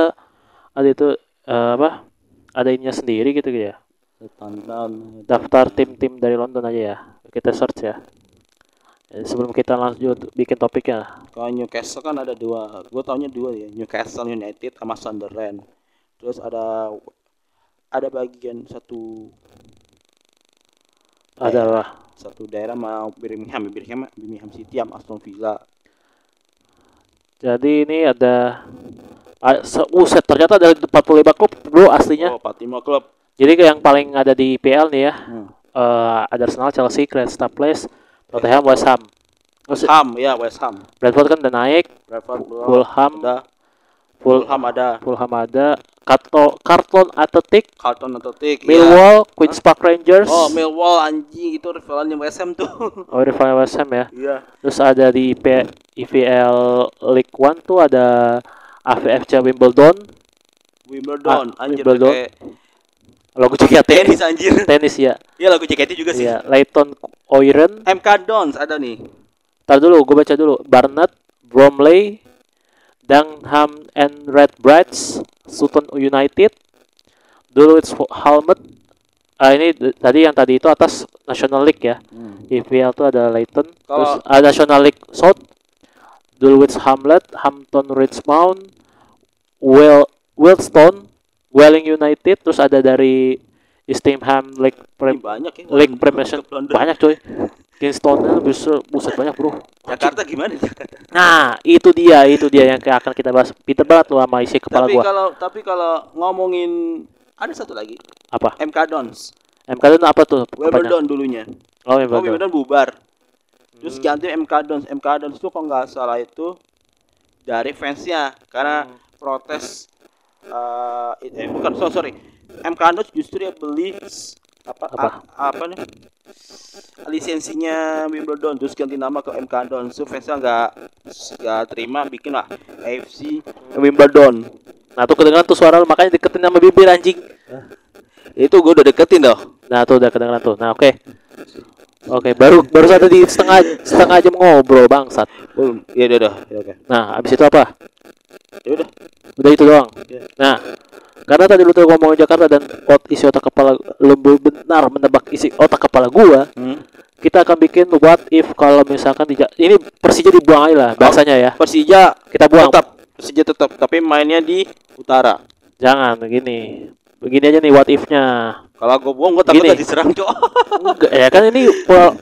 ada itu eh, apa ada ininya sendiri gitu ya. Tonton daftar tim-tim dari London aja ya. Kita search ya. Eh, sebelum kita lanjut bikin topiknya. Kalau Newcastle kan ada dua gue taunya dua ya. Newcastle United sama Sunderland. Terus ada ada bagian satu adalah. satu daerah mau Birmingham. Birmingham Birmingham City sama Aston Villa. Jadi ini ada se- Uset ternyata ada 45 klub bro aslinya. Oh Fatima Club Jadi yang paling ada di PL nih ya, hmm. eh, ada Arsenal, Chelsea, Crystal Palace, Tottenham, West Ham. Terus Ham ya West Ham. Brentford kan udah naik, Bradford. Fulham, ada. Ful Fulham ada. Fulham ada, Karto, Carlton Athletic, Carlton Athletic ya. Millwall, Queens Park Rangers, oh Millwall anjing itu rivalannya West Ham tuh oh rival West Ham ya. iya Terus ada di P IVL League One tuh ada AVFC Wimbledon, Wimbledon Ah, anjir Wimbledon. kayak lagu JKT tenis anjir tenis ya. iya lagu JKT juga sih Iya, Leighton Oiren. MK Dons ada nih Tar dulu, gue baca dulu. Barnet, Bromley, Dunham and Redbridge, Sutton United, Dulwich Halmet. Ah ini tadi yang tadi itu atas National League ya. IPL tuh ada Leighton, terus Kalau- ada National League South, Dulwich Hamlet, Hampton Richmond, Well Wealdstone, Welling United, terus ada dari Eastham League Prem banyak ya League Premiership banyak coy. Kingston bisa buset banyak bro. Jakarta gimana Jakarta Nah, itu dia, itu dia yang akan kita bahas. Pinter banget lu sama isi kepala tapi gua. kalau tapi kalau ngomongin ada satu lagi Apa? MK Dons MK itu apa tuh? Wimbledon dulunya Oh, oh Wimbledon. Wimbledon bubar terus Hmm. ganti MK Dons MK Dons itu kalau nggak salah itu dari fansnya karena Hmm. protes eh eh, bukan so, sorry MK Dons justru dia beli apa Apa? a- apa nih lisensinya Wimbledon terus ganti nama ke MK Dons so fansnya nggak nggak terima bikin lah AFC Wimbledon Nah, tuh kedengeran tuh suara lu makanya deketin sama bibir anjing. itu gue udah deketin loh Nah, tuh udah kedengeran tuh. Nah, oke. Oke, baru baru satu di setengah setengah jam ngobrol bangsat. belum ya udah udah ya, oke Nah, habis itu apa? ya udah Udah itu doang. Iya. Nah, karena tadi lu tuh ngomongin Jakarta dan ot isi otak kepala lu benar menebak isi otak kepala gua, hmm. kita akan bikin what if kalau misalkan di Ja- ini Persija dibuang aja lah bahasanya ya. Persija Kita buang. tetap Persija tetap tapi mainnya di utara Jangan begini. Begini aja nih what if-nya. Kalau gue buang gue takut gak diserang, Cok. Ya kan ini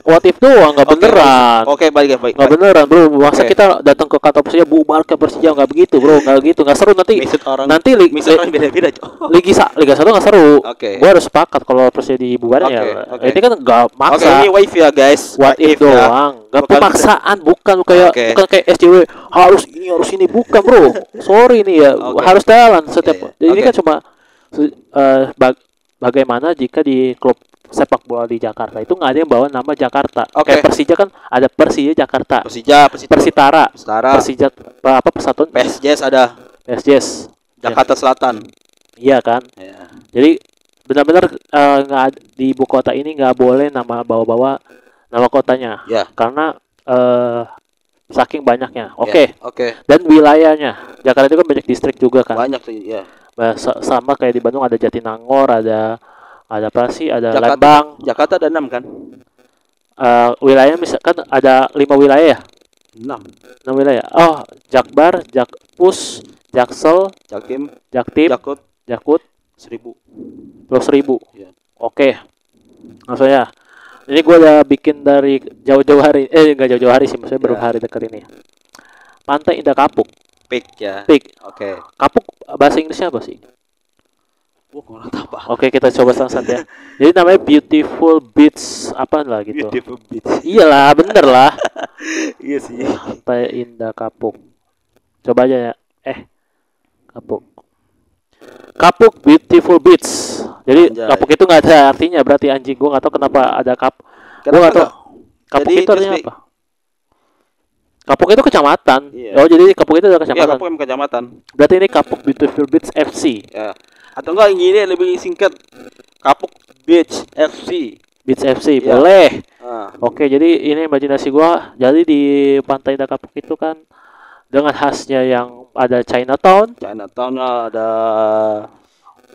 what if doang, nggak beneran. Oke, baik, baik. Nggak beneran bro, masa Oke. kita datang ke kantor Persija bubar ke Persija nggak begitu bro, nggak gitu, nggak seru nanti. Maksud orang nanti li, li- orang beda-beda, Cok. Liga sa Liga satu nggak seru. Oke. Gua harus sepakat kalau Persija dibubarin ya. Oke, oke. Ini kan nggak Oke, maksa. ini wife ya, guys. what if ya. doang, nggak Bukan- pemaksaan, bukan kayak Oke. bukan kayak SJW harus ini harus ini bukan bro. Sorry nih ya, Oke. harus jalan setiap. Iya, iya. Jadi ini kan cuma eh, bag- bagaimana jika di klub sepak bola di Jakarta itu nggak ada yang bawa nama Jakarta. Oke. Kayak Persija kan ada Persija Jakarta, Persija, Persita, Persitara, Setara, Persija apa Persatuan PSJS ada, PSJS. Jakarta Selatan. Iya kan. Ya. Jadi benar-benar eh, nggak ad- di ibu kota ini nggak boleh nama bawa-bawa nama kotanya Ya. karena eh saking banyaknya. Oke. Ya, Oke. Dan wilayahnya. Jakarta itu kan banyak distrik juga kan. Banyak tuh, ya. Sa- sama kayak di Bandung ada Jatinangor, ada ada apa sih? Ada Jakarta. Lembang. Jakarta ada 6 kan? Eh wilayah misalkan ada lima wilayah ya. 6. Enam wilayah. Oh, Jakbar, Jakpus, Jaksel, Jakim, Jaktim, Jakut, Jakut, 1000. Pulau Seribu. Iya. Oke. Maksudnya ini gue udah bikin dari jauh-jauh hari. Eh enggak jauh-jauh hari sih, maksudnya Ya. hari dekat ini. Pantai Indah Kapuk. Pik ya. Pik. Oke. Kapuk bahasa Inggrisnya apa sih? Wah, kurang tahu apa. Oke, kita coba satu ya. Jadi namanya Beautiful Beach apa lah gitu. Beautiful beach. Iyalah, bener lah. iya sih. Pantai Indah Kapuk. Coba aja ya. Eh, Kapuk. Kapuk Beautiful Beach. Jadi Anjay. Kapuk itu nggak ada artinya berarti anjing gua nggak tahu kenapa ada kap. Gua Kenapa nggak tahu. Kapuk Jadi itu artinya apa? Kapuk itu kecamatan. Iya. Oh jadi Kapuk itu adalah Iya, kecamatan. Kapuk emang kecamatan. Berarti ini Kapuk Beautiful Beach FC. Ya. Atau enggak gini lebih singkat. Kapuk Beach FC. Beach FC Iya. boleh. Ah. Oke, jadi ini imajinasi gua. Jadi di Pantai Kapuk itu kan dengan khasnya yang ada Chinatown, Chinatown ada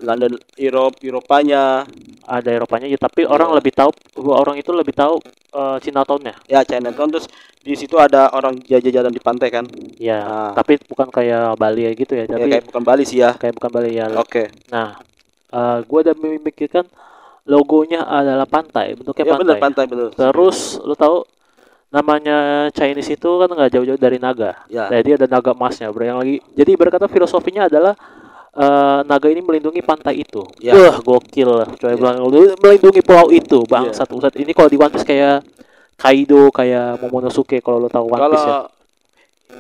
London Europe Eropanya ada Eropanya ya, tapi orang Iya. lebih tahu orang itu lebih tahu eh, Chinatown-nya. ya Chinatown terus di situ ada orang jajan-jajan di pantai kan Ya, Ah. tapi bukan kayak Bali ya gitu ya, ya, tapi kayak bukan Bali sih ya kayak bukan Bali ya. oke Nah, eh gua udah memikirkan logonya adalah pantai, bentuknya ya pantai. bener pantai bener Terus lu tahu namanya Chinese itu kan nggak jauh-jauh dari naga. ya Jadi ada naga emasnya, bro. Yang lagi jadi berkata filosofinya adalah eh, naga ini melindungi pantai itu. Ya. Wah, gokil. Coba Ya. bilang "Lu melindungi pulau itu, bangsat usat. Ini kalau di One Piece kayak Kaido, kayak Momonosuke kalau lu tahu One Piece ya.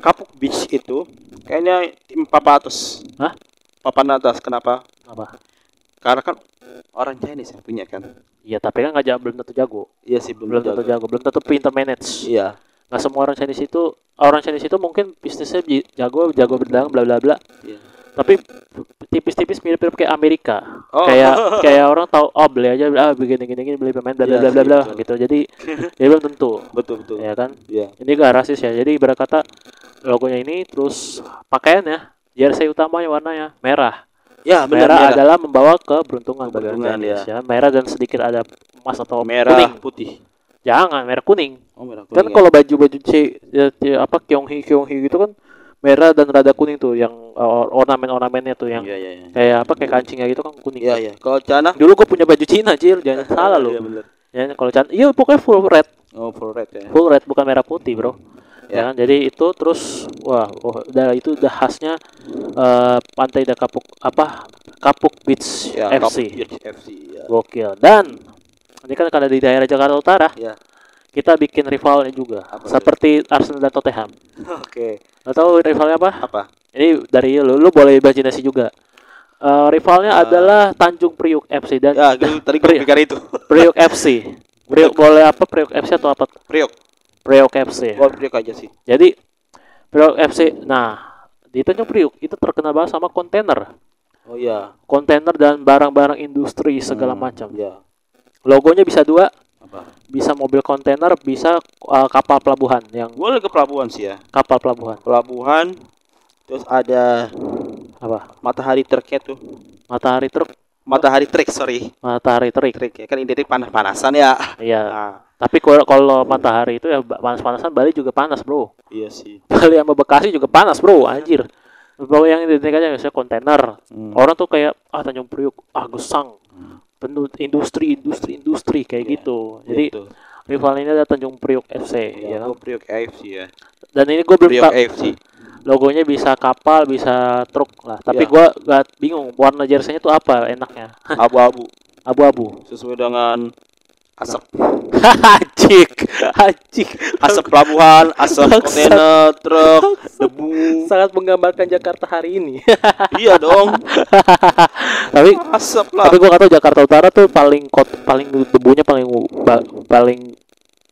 Kapuk Beach itu kayaknya tim papan atas Hah? papan atas kenapa Apa? karena kan orang Chinese yang punya kan Iya, tapi kan nggak belum tentu jago. iya sih belum, Belum tentu jago. belum tentu pinter manage. iya Nggak semua orang Chinese itu orang Chinese itu mungkin bisnisnya jago, jago berdagang bla bla bla. Iya. Tapi tipis-tipis mirip-mirip kayak Amerika. Oh. Kayak kayak orang tahu oh beli aja ah begini gini gini beli pemain bla bla Iya bla bla betul. gitu. Jadi ya belum tentu. betul betul Ya kan? iya Ini gak rasis ya. Jadi berkata logonya ini terus pakaiannya jersey utamanya warnanya merah. ya benar merah, merah adalah membawa keberuntungan bagi Keberuntungan, Chinese ya. ya. Merah dan sedikit ada emas atau merah kuning. putih Jangan merah kuning. oh merah Kan kuning ya. kalau baju-baju C ya, ya, apa Kyonghi Kyonghi gitu kan merah dan rada kuning tuh yang uh, ornamen-ornamennya tuh yang iya iya iya kayak apa kayak kancingnya gitu kan kuning. iya iya kalau Cina Dulu gue punya baju Cina, Cil. Jangan salah lu. iya bener Ya, kalau Cina, iya pokoknya full red, oh full red ya full red bukan merah putih, Bro. Ya, Ya. kan? jadi itu terus wah, wah udah itu udah khasnya eh, pantai da Kapuk apa? Kapuk Beach ya FC. Kapuk Beach FC ya Gokil. Dan ini kan karena di daerah Jakarta Utara, ya kita bikin rivalnya juga. Apa seperti Arsenal dan Tottenham. oke Lo tahu rivalnya apa? apa Ini dari lu, lu boleh imajinasi juga. Eh, rivalnya Ah. adalah Tanjung Priuk FC dan ya gitu, tadi gue pikir itu Priuk FC. Priuk boleh apa Priuk FC atau apa? Priok Priok FC. gua Priok aja sih Jadi Priok FC. Nah, di Tanjung Priuk itu terkenal banget sama kontainer. oh iya Kontainer dan barang-barang industri segala Hmm, macam. ya Logonya bisa dua, apa bisa mobil kontainer, bisa uh, kapal pelabuhan yang gue ke pelabuhan sih ya kapal pelabuhan. pelabuhan terus ada Apa? matahari truknya tuh Matahari truk, matahari trek sorry matahari terik. trek ya kan identik panas-panasan ya Iya. nah, Tapi kalau kalau matahari itu ya panas-panasan Bali juga panas, Bro. iya sih Bali sama Bekasi juga panas, Bro. Anjir. Bahwa yang identik aja misalnya kontainer. Hmm. Orang tuh kayak ah Tanjung Priuk, ah Gesang. Penuh industri industri industri kayak Iya, gitu. jadi Gitu. rival ini ada Tanjung Priok FC ya, ya. Kan gua Priok AFC ya. Dan ini gue belum Priok tak AFC logonya bisa kapal bisa truk lah. Tapi Iya. gua gak bingung warna jersey-nya tuh apa enaknya. Abu-abu. Abu-abu. Sesuai dengan asap Hacik, hacik. asap pelabuhan asap kontainer truk debu Sangat menggambarkan Jakarta hari ini. iya dong tapi asap lah tapi gua kata Jakarta Utara tuh paling kot paling debunya paling ba- paling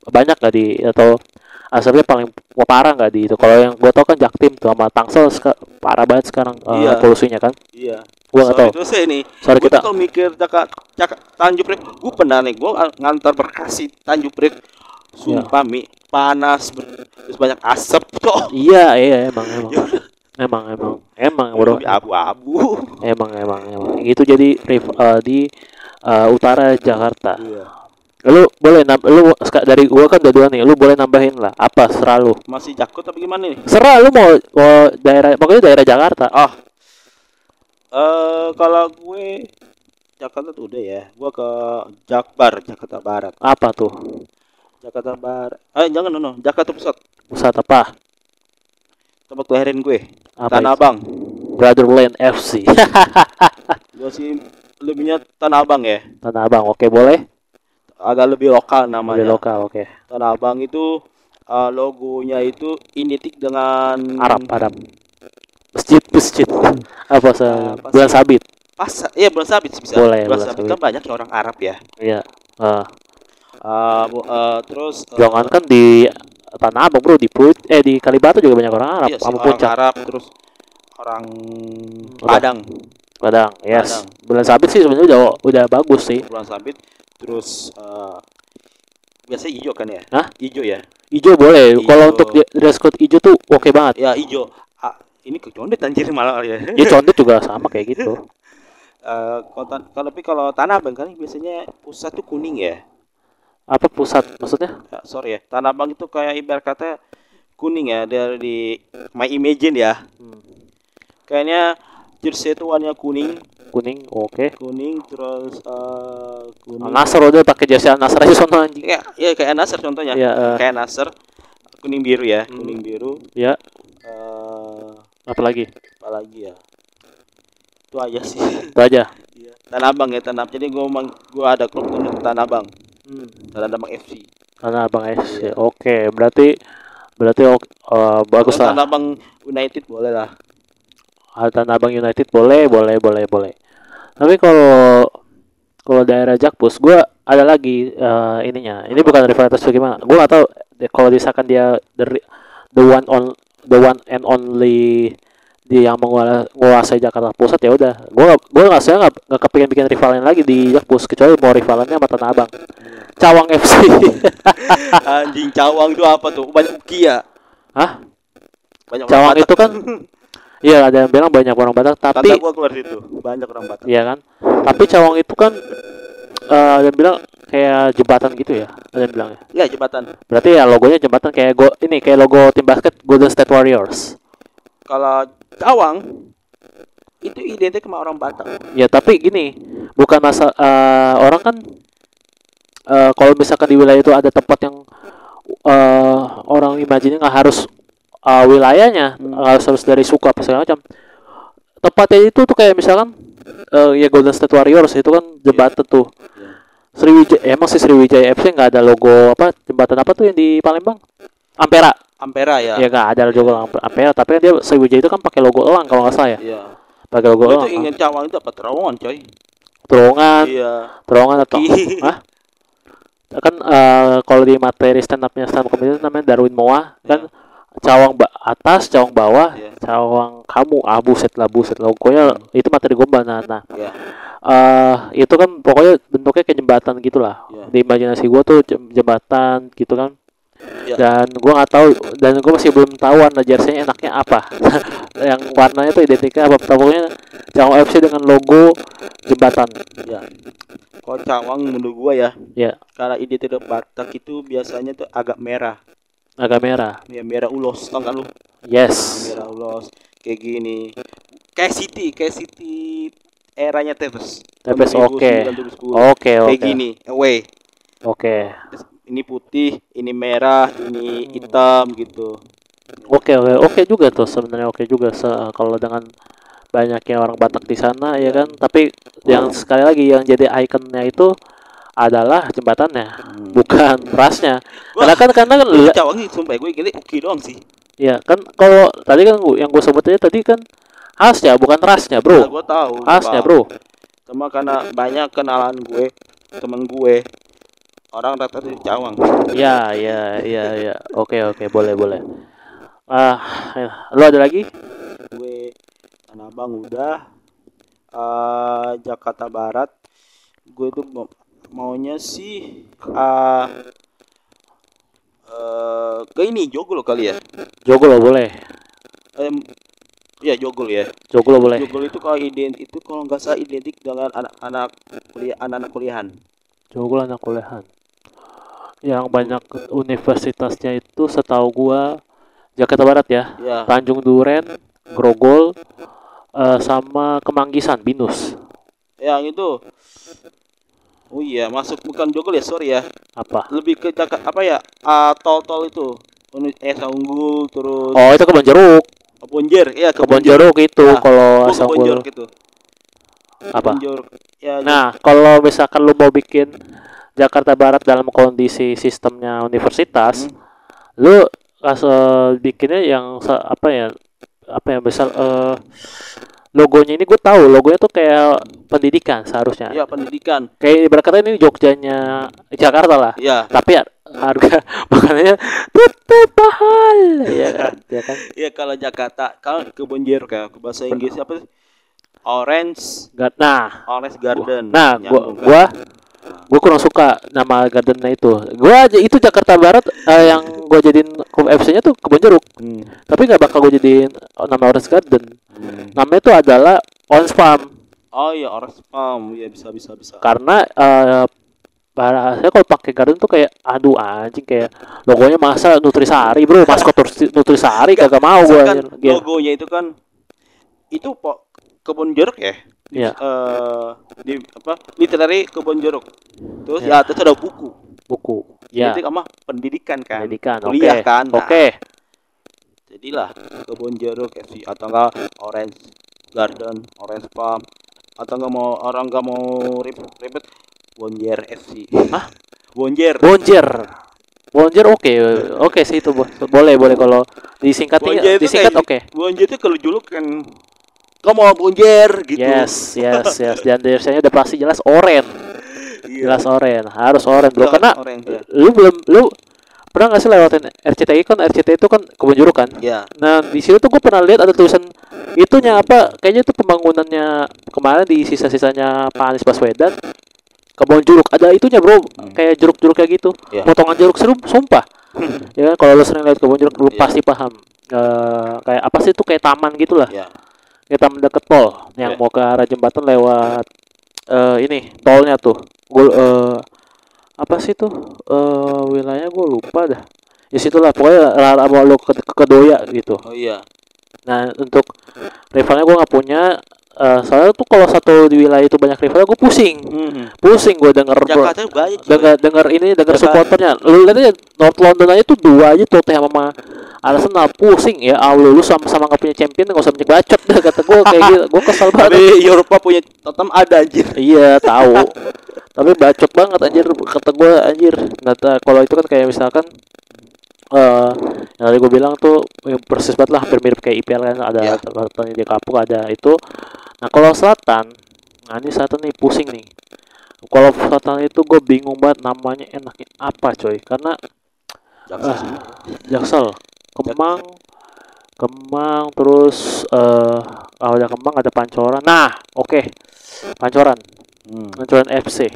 banyak gak di atau asapnya paling parah nggak di itu. Kalau yang gua tau kan Jaktim tuh sama Tangsel parah banget sekarang eh, Iya. polusinya kan. iya Gua nggak tahu. Terus saya ini Sorry Gua kita. kalau mikir Jakarta Jaka, Tanjung Priok gue pernah nih gue ngantar Bekasi Tanjung Priok sumpah mi panas terus banyak asap kok Iya, iya emang emang. Ya Emang emang emang bro. abu-abu Emang emang emang. Itu jadi eh, di eh, utara Jakarta. iya Lu boleh nam lu dari gua kan udah dua nih, lu boleh nambahin lah. Apa serah lu? masih jakut tapi gimana nih Serah lu mau, mau daerah pokoknya daerah Jakarta. ah eh kalau gue Jakarta tuh udah ya gue ke Jakbar Jakarta Barat Apa tuh? Jakarta Barat eh jangan no, no. Jakarta Pusat Pusat apa? tempat kelahiran gue Apa Tanah itu? Abang Brotherland FC. gue sih lebihnya Tanah Abang ya Tanah Abang. Oke, boleh? agak lebih lokal namanya lokal, oke. Tanah Abang itu uh, logonya itu identik dengan Arab, Arab. Masjid, masjid. Apa se Apa bulan sih? sabit? Pas, iya bulan sabit bisa. Boleh, bulan bulan sabit sabit. kan banyak ya orang Arab ya. Iya. Eh, Uh, bu- uh, terus uh, jangankan di Tanah Abang, Bro, di Put eh di Kalibata juga banyak orang Arab iya sih, sama orang Puncak. Arab terus orang? Padang Padang, yes. Padang. Bulan sabit sih sebenarnya udah udah bagus sih. bulan sabit terus uh, biasanya hijau kan ya? Hah? Hijau ya? Ijo boleh. Kalau untuk dress code ijo tuh oke banget. Ya hijau. Ini kecondet anjir malah ya. Dia condet juga sama kayak gitu. Uh, kalau tapi kalau tanah abang kan biasanya pusat tuh kuning ya. Apa pusat maksudnya? Ya, sorry ya. Tanah abang itu kayak ibarat kata kuning ya dari my imagine ya. Hmm. Kayaknya jersey itu warnanya kuning, Kuning, oke. kuning terus eh kuning. Nasr udah pakai jersey Nasr aja sono anjing. Ya, ya kayak Nasr contohnya. Ya, eh, Kayak Nasr kuning biru ya, Hmm. kuning biru. ya, eh apa lagi? apa lagi ya? Itu aja sih. Itu aja. Iya. Tanah Abang ya, Tanah. Jadi gua mang- gua ada klub tuh Tanah Abang. Hmm. Tanah Abang FC. Tanah Abang FC. Oke, berarti berarti ok- eh, bagus Kalau lah. Tanah Abang United boleh lah. Ah, Tanah Abang United boleh, boleh, boleh, boleh. Tapi kalau kalau daerah Jakpus, gua ada lagi eh, ininya. Ini bukan rivalitas nggak tahu de- kalau misalkan dia the, ri- the one on the one and only dia yang menguasai, Jakarta Pusat ya udah. Gua nggak gua nggak saya nggak nggak kepingin bikin rivalnya lagi di Jakpus kecuali mau rivalannya sama Tanah Abang. Cawang FC. Anjing cawang itu apa tuh? Banyak uki ya. Hah? Banyak Cawang itu kan Iya ada yang bilang banyak orang Batak tapi Tante gua keluar situ. Banyak orang Batak. Iya kan? Tapi Cawang itu kan eh ada yang bilang kayak jembatan gitu ya. Ada yang bilang ya. Iya, jembatan. Berarti ya logonya jembatan kayak go ini kayak logo tim basket Golden State Warriors. Kalau cawang itu identik sama orang Batak. Ya tapi gini, bukan masa eh, orang kan eh, kalau misalkan di wilayah itu ada tempat yang eh, orang imajinnya nggak harus eh, wilayahnya Hmm. harus harus dari suku apa segala macam. Tempatnya itu tuh kayak misalkan eh, ya Golden State Warriors itu kan jembatan tuh. Iya. Sriwijaya emang sih Sriwijaya FC nggak ada logo apa jembatan apa tuh yang di Palembang? Ampera. Ampera ya. Ya nggak ada logo Ampe- Ampera, tapi kan dia Sriwijaya itu kan pakai logo elang kalau nggak salah ya. Iya. Pakai logo Gua elang. ingin cawang itu apa terowongan, coy. Terowongan, Iya. terowongan atau. Hah? kan eh, kalau di materi stand up-nya stand up comedy itu namanya Darwin Moa kan cawang ba- atas, cawang bawah, Iya. cawang kamu, ah buset lah buset lah. Pokoknya itu materi gombal nah, nah Iya. eh itu kan pokoknya bentuknya kayak jembatan gitulah Iya. di imajinasi gua tuh jem- jembatan gitu kan Iya. dan gua nggak tahu dan gua masih belum tahu warna jersey enaknya apa yang warnanya tuh identiknya apa pokoknya Cawang FC dengan logo jembatan Iya. Kalau cawang menurut gua ya, ya karena identik Batak itu biasanya tuh agak merah. Agak merah Ya merah ulos, tau kan lu? yes Merah ulos kayak gini. Kayak City, kayak City eranya Tevez. 2009, oke. 2010. Oke, Kayak oke. gini, away. Oke. Ini putih, ini merah, ini hitam gitu. Oke, oke. Oke juga tuh sebenarnya oke juga se- kalau dengan banyaknya orang Batak di sana ya kan. Tapi yang sekali lagi yang jadi ikonnya itu adalah jembatannya, Hmm. bukan rasnya. Wah. Karena kan karena kan Gue cawang nih, sumpah gue gini oke doang sih. ya kan kalau tadi kan gua- yang gue sebut aja tadi kan khasnya bukan rasnya, Nah, Bro. gue tahu. Khasnya, Bang. Bro. Cuma karena banyak kenalan gue, temen gue, orang rata-rata di cawang. Ya, ya, ya, ya. Oke, oke, boleh, boleh. Ah, ya. lu ada lagi? gue Tanah Abang udah eh Jakarta Barat gue mau- maunya sih eh eh, ke ini Joglo kali ya Joglo boleh. Em, ya Joglo ya Joglo boleh. Joglo itu kalau ident itu kalau nggak salah identik dengan anak-anak kuliah anak-anak kuliahan Joglo anak kuliahan. Yang banyak universitasnya itu setahu gua Jakarta Barat ya. ya Tanjung Duren, Grogol, eh, sama Kemanggisan, Binus. yang itu oh iya masuk bukan Joglo ya sorry ya Apa? lebih ke Jakarta apa ya ah, tol-tol itu Uni- eh Unggul terus Oh, itu Kebon Jeruk. Kebonjer iya Kebon Jeruk itu Nah, kalau asal Kebonjer gua- gitu apa? Kebonjer. ya Nah, kalau misalkan lu mau bikin Jakarta Barat dalam kondisi sistemnya universitas, Hmm. lu asal bikinnya yang apa ya? Apa ya misal eh, logonya ini gue tahu logonya tuh kayak pendidikan seharusnya. ya pendidikan Kayak ibarat kata ini Jogjanya Jakarta lah. ya Tapi ya, harga makanannya tetap mahal, ya kan? Ya kan? ya kalau Jakarta kalau Kebonjer kayak ke bahasa Inggris apa sih? Orange Nggak- Nah, Orange Garden Nah, gua kan? gua gua kurang suka nama gardennya itu. Gua aja itu Jakarta Barat eh, yang gua jadiin FC-nya tuh kebun jeruk. Hmm. Tapi nggak bakal gua jadiin nama Orange Garden. Hmm. Namanya itu adalah Orange Farm oh iya Orange Farm ya bisa bisa bisa karena eh bahasanya kalau pakai garden tuh kayak aduh anjing kayak logonya masa Nutrisari bro maskot Nutri- Nutrisari kagak mau gua kan. Gitu. logonya itu kan itu po kebun jeruk ya? Di, Iya. eh, di apa literary kebun jeruk. Terus ya, terus ada buku. Buku ya. Jadi sama pendidikan kan? Pendidikan oke. kuliah kan? Nah, oke. jadilah kebun jeruk FC atau enggak orange garden orange farm atau enggak mau orang enggak mau ribet ribet bonjer FC Hah? bonjer Bonjer Bonjer oke. Oke sih itu Bo- boleh boleh kalau Bonjer disingkat kayak- oke. bonjer itu kalau juluk kamu mau bonjer gitu Yes, yes, yes. Dan biasanya udah pasti jelas oren. Iya. Jelas oren. Harus oren, Bro. Karena orange, ya. lu belum lu pernah nggak sih lewatin RCTI kan RCTI itu kan kebun jeruk kan. ya Nah, di situ tuh gue pernah lihat ada tulisan itunya apa? Kayaknya itu pembangunannya kemarin di sisa-sisanya Pak Anies Baswedan. Kebun jeruk ada itunya, Bro. Hmm. Kayak jeruk-jeruk kayak gitu. Iya. Potongan jeruk seru, sumpah. ya kan kalau lu sering lihat kebun jeruk lu Iya. pasti paham. Eh, kayak apa sih itu kayak taman gitu lah ya kita mendekat tol. Yang Oke. mau ke arah jembatan lewat eh ini tolnya tuh. Gue eh, apa sih tuh? Eh wilayahnya gue lupa dah. Di situlah pokoknya mau lu ke, ke Kedoya gitu. Oh iya. Nah untuk rivalnya gue nggak punya eh, soalnya tuh kalau satu di wilayah itu banyak rivalnya gue pusing Hmm. pusing gue denger bro Jakarta banyak denger denger ini denger Jakarta. supporternya lu lihat aja North London aja tuh dua aja tuh sama Arsenal pusing ya Allah lu sama-sama nggak punya champion nggak usah banyak bacot dah kata gue kayak gitu gue kesel banget tapi Eropa punya Tottenham ada anjir Iya tahu. Tapi bacot banget anjir kata gue anjir. Nata kalau itu kan kayak misalkan eh yang tadi gue bilang tuh ya persis banget lah hampir mirip kayak IPL kan ada Iya. tempatnya di kapuk ada itu. Nah kalau selatan, nah ini selatan nih pusing nih. Kalau selatan itu gue bingung banget namanya enaknya apa coy karena Ah. semua. Jaksel, Kemang, Kemang terus eh ada Kemang ada Pancoran. Nah oke Pancoran. Hmm. Pancoran FC.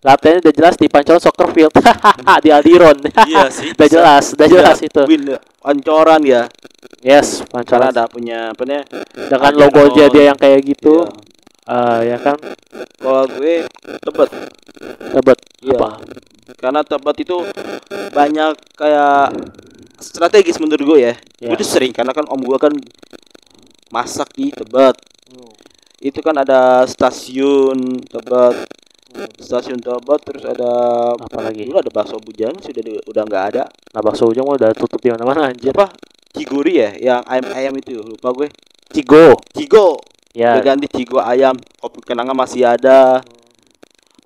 Latihannya udah jelas di Pancoran Soccer Field. di Aldiron. iya sih udah jelas, udah jelas itu. win pancoran ya Yes, Pancoran. ada punya apa nih Dengan logo dia dia yang kayak gitu. Iya. eh ya kan kalau gue tebet tebet Iya. apa? karena tebet itu banyak kayak strategis menurut gue ya Iya. gue tuh sering karena kan om gue kan masak di tebet itu kan ada stasiun Tebet stasiun Tebet terus ada Apa lagi? dulu ada bakso bujang sudah di- udah nggak ada Nah bakso mah udah tutup di mana-mana anjir. apa Ciguri ya yang ayam ayam itu lupa gue Cigo. Cigo Ya. udah ganti Cigo ayam kopi kenanga masih ada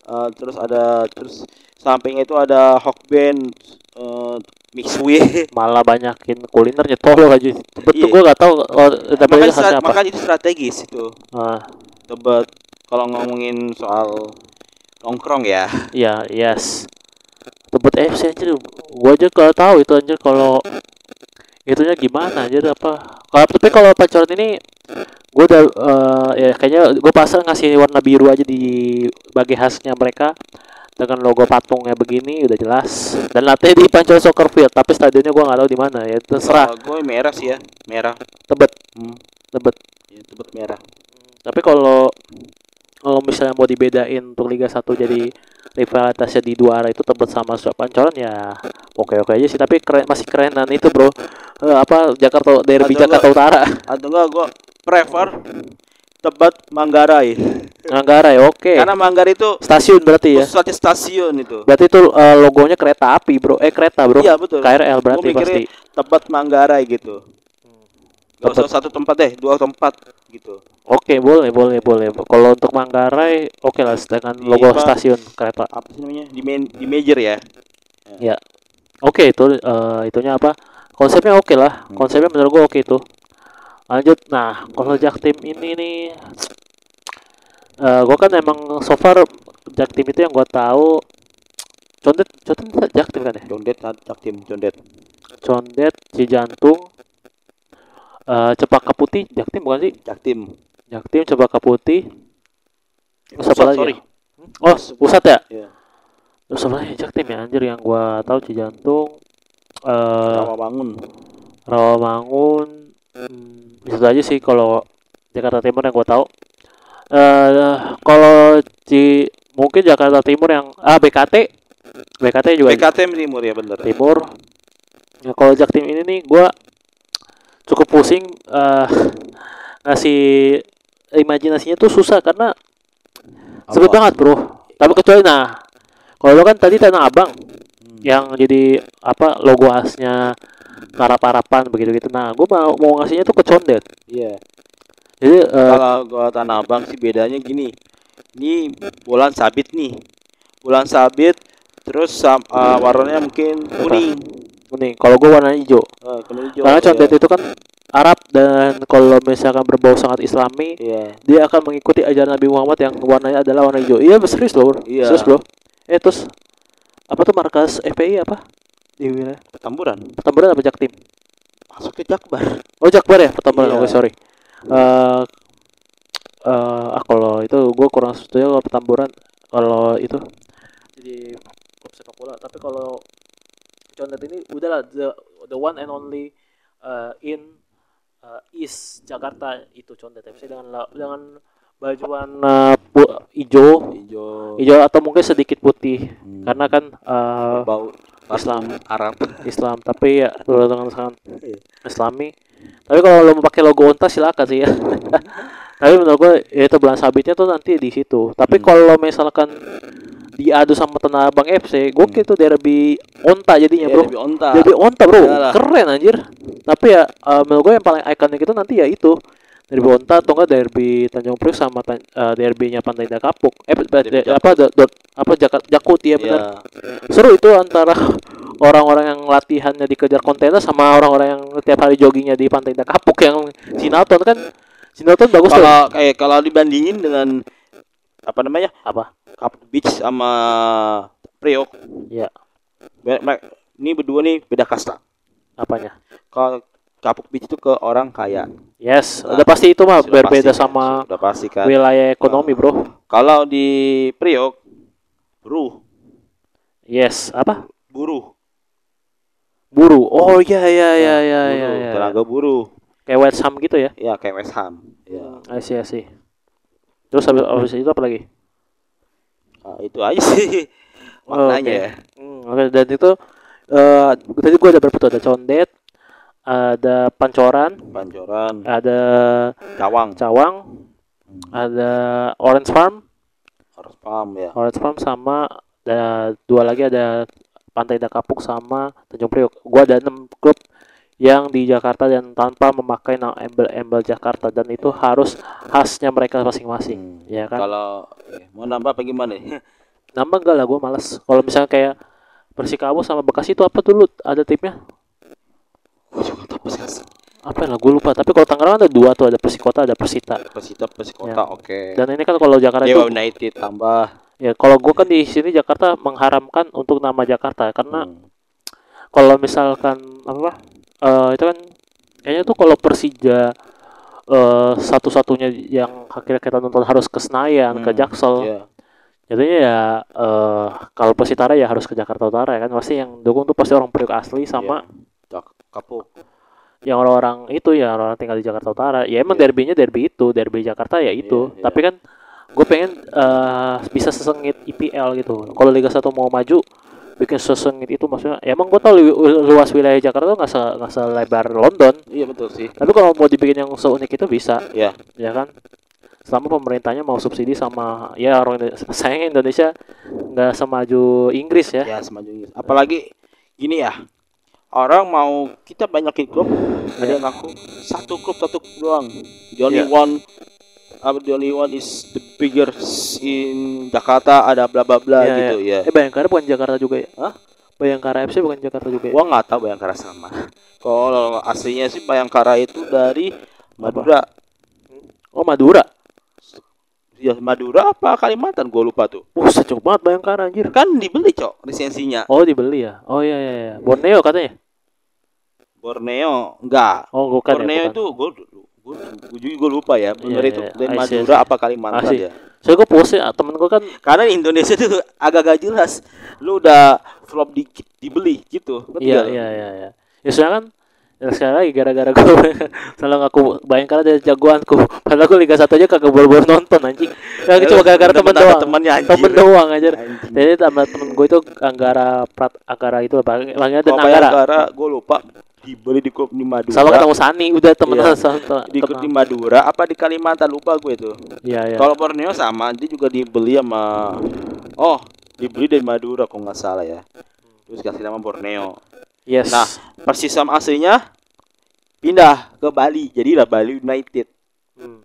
Eh, terus ada terus sampingnya itu ada Hokben eh Mixway Malah banyakin kulinernya tolong aja. Tebet tuh Iya. gue gak tahu oh, makanya, makanya itu strategis itu Ah, Tebet kalau ngomongin soal nongkrong ya iya, yes. Tebet FC anjir. Gua aja gak tahu itu anjir kalau itunya gimana anjir apa. Kalau tapi kalau pacaran ini gue udah eh, ya kayaknya gue pasang ngasih warna biru aja di bagi khasnya mereka dengan logo patungnya begini udah jelas dan latih di Pancol Soccer Field tapi stadionnya gua nggak tahu di mana ya terserah Kalau gue merah sih ya merah tebet hmm. tebet ya, Tebet merah tapi kalau kalau misalnya mau dibedain untuk Liga 1 jadi rivalitasnya di dua arah itu tebet sama Surab Pancoran ya oke oke aja sih. Tapi keren masih kerenan itu bro Eh, apa Jakarta derby Atau Jakarta Utara. Atau enggak gue prefer Tebet Manggarai. Manggarai oke. Karena Manggarai itu stasiun berarti ya? pusatnya stasiun itu. Berarti itu eh, logonya kereta api bro. Eh kereta bro. Iya betul. KRL berarti pasti. Tebet Manggarai gitu. Gak usah satu tempat deh dua tempat gitu Oke, boleh, boleh, boleh. Kalau untuk Manggarai, oke lah dengan Di logo apa? stasiun kereta. apa sih namanya di main di major ya Ya. Oke, itu eh, itunya apa? Konsepnya oke lah. Hmm. Konsepnya menurut gua oke itu. Lanjut. Nah, kalau Jaktim ini nih eh gua kan emang so far Jaktim itu yang gua tahu Condet, Condet Jaktim kan ya? Condet Jaktim Condet Condet, Cijantung, eh Cepaka Putih, Jaktim bukan sih? Jaktim Jaktim, Cepaka Putih. Terus apa lagi? sorry. ya? Oh, pusat ya? Iya. Terus apa lagi Jaktim ya anjir yang gua tahu Cijantung eh Rawamangun Rawamangun hmm, itu aja sih kalau Jakarta Timur yang gua tahu. Eh kalau di mungkin Jakarta Timur yang ah BKT BKT juga BKT Timur ya bener Timur. Ya, kalau Jaktim ini nih gua cukup pusing eh ngasih imajinasinya tuh susah karena Sebut Apa? banget bro. Tapi kecuali nah, kalau lo kan tadi Tanah Abang Hmm. yang jadi apa logo khasnya harap-harapan begitu gitu. Nah, gue mau mau ngasihnya tuh ke Condet. Iya Jadi eh, kalau gua Tanah Abang sih bedanya gini ini bulan sabit nih bulan sabit terus eh, warnanya mungkin kuning nih kalau gue warna hijau. Kuning hijau Karena ya. Condet itu kan Arab dan kalau misalkan berbau sangat Islami, iya dia akan mengikuti ajaran Nabi Muhammad yang warnanya adalah warna hijau. Iya, serius loh. Bro. Iya. Serius, Bro. Eh, terus apa tuh markas FPI apa? Di wilayah petamburan Petamburan apa Jaktim? masuk ke Jakbar Oh Jakbar ya Petamburan. Iya. Oke sorry. Eh eh, ah kalau itu gue kurang setuju kalau Petamburan kalau itu jadi klub sepak bola. Tapi kalau Condet ini udahlah the the one and only eh, in eh, East Jakarta itu Condet FC dengan dengan baju warna pu- hijau hijau hijau atau mungkin sedikit putih Hmm. karena kan eh, bau Islam. Arab Islam tapi ya kalau dengan sangat Iya. Islami. Tapi kalau lo mau pakai logo unta silakan sih ya. Tapi menurut gue ya itu bulan sabitnya tuh nanti di situ. Tapi Hmm. kalau misalkan diadu sama Tanah Abang FC, gue Hmm. gitu derby onta jadinya Iya, bro. lebih onta Derby onta bro, Iyalah. keren anjir. Tapi ya eh, menurut gue yang paling ikonik itu nanti ya itu derby onta atau enggak derby Tanjung Priok sama tan- eh, derbynya Pantai Indah Kapuk. Eh Derby de- apa do- do- apa Jakarta Jakut ya benar seru itu antara orang-orang yang latihannya dikejar kontainer sama orang-orang yang tiap hari joggingnya di pantai Indah Kapuk yang Sinalton kan Sinalton bagus tuh kalau kayak kalau dibandingin dengan apa namanya? Apa? Kapuk Beach sama Priok. Ya ini berdua nih beda kasta. Apanya? Kalau Kapuk Beach itu ke orang kaya. Yes Nah, udah pasti itu mah berbeda pasti sama sudah pasti kan. wilayah ekonomi bro. kalau di Priok buruh. Yes apa? Buruh. Buru oh iya iya iya iya buruh, iya ya. tenaga buruh. Kayak West Ham gitu ya? Ya kayak West Ham. Ya I see, I see. Terus habis, habis itu apa lagi? Nah, itu aja sih. Maknanya. ya Hmm, oke dan itu eh tadi gua ada berapa tuh ada condet ada pancoran pancoran. ada cawang. cawang ada Orange Farm. Harus paham ya. Orange Farm sama ada dua lagi ada Pantai Dakapuk sama Tanjung Priok. Gua ada enam klub yang di Jakarta dan tanpa memakai nama embel-embel Jakarta dan itu harus khasnya mereka masing-masing. Hmm. Ya kan? Kalau eh, mau nambah apa gimana? Nama enggak lah, gua males. Kalau misalnya kayak Persikabo sama Bekasi itu apa dulu ada timnya? Gue juga tahu sih. Apa lah, gue lupa. Tapi kalau Tangerang ada dua tuh, ada Persikota, ada Persita. Persita Persikota Ya. oke. Dan ini kan kalau Jakarta Dewa itu, United tambah. ya kalau gue kan di sini Jakarta mengharamkan untuk nama Jakarta karena Hmm. kalau misalkan apa eh itu kan kayaknya tuh kalau Persija eh satu-satunya yang akhirnya kita nonton harus ke Senayan, ke Hmm, Jaksel. Iya. Jadinya ya eh kalau Persitara ya harus ke Jakarta Utara ya kan pasti yang dukung tuh pasti orang Priok asli sama Jak kapuk. yang orang-orang itu ya orang tinggal di Jakarta Utara. Ya emang Iya. derbynya derby itu, derby Jakarta ya itu. Iya, iya. Tapi kan gue pengen eh bisa sesengit IPL gitu. Kalau Liga 1 mau maju bikin sesengit itu maksudnya ya emang gue tau lu- luas wilayah Jakarta tuh nggak se nggak selebar London Iya betul sih. tapi kalau mau dibikin yang seunik itu bisa Iya. ya kan selama pemerintahnya mau subsidi sama ya orang Indonesia sayang Indonesia nggak semaju Inggris ya Ya semaju Inggris. Apalagi gini ya. Orang mau kita banyakin klub, ada yang ngaku satu klub satu klub doang. The only Iya. one the only one is the bigger in Jakarta ada bla bla bla Iya, gitu ya. eh Bayangkara bukan Jakarta juga ya Hah? Bayangkara FC bukan Jakarta juga ya Gua nggak tahu Bayangkara sama. Kalau aslinya sih Bayangkara itu dari Madura. oh Madura Ya Madura apa Kalimantan gua lupa tuh. Wah, sejauh banget Bayangkara anjir. Kan dibeli, Cok, lisensinya. Oh, dibeli ya? Oh iya iya iya. Borneo katanya. Borneo enggak. Oh, bukan Borneo ya, bukan. itu gue gue gue juga lupa ya benar Iya, itu iya. dari Madura apa Kalimantan ya Soalnya gue ya, temen gue kan karena di Indonesia tuh agak gak jelas lu udah flop dikit dibeli gitu iya iya iya iya. Ya soalnya kan ya sekarang lagi gara-gara gue selalu ngaku Bayangkara dari jagoanku. Padahal gue Liga 1 aja kagak boro-boro nonton anjing. Ya, cuma gara-gara temen doang. temennya, anjir. Temen doang aja. Jadi sama temen gue itu Anggara Prat Anggara itu apa? Panggilnya dan Anggara. Bayangkara gue lupa dibeli di klub di Madura Selalu ketemu Sani udah temen Iya. sama di klub di Madura apa di Kalimantan lupa gue tuh Iya iya. kalau Borneo sama dia juga dibeli sama oh dibeli dari Madura kok nggak salah ya terus kasih nama Borneo Yes. Nah, Persisam aslinya pindah ke Bali, jadilah Bali United. Hmm.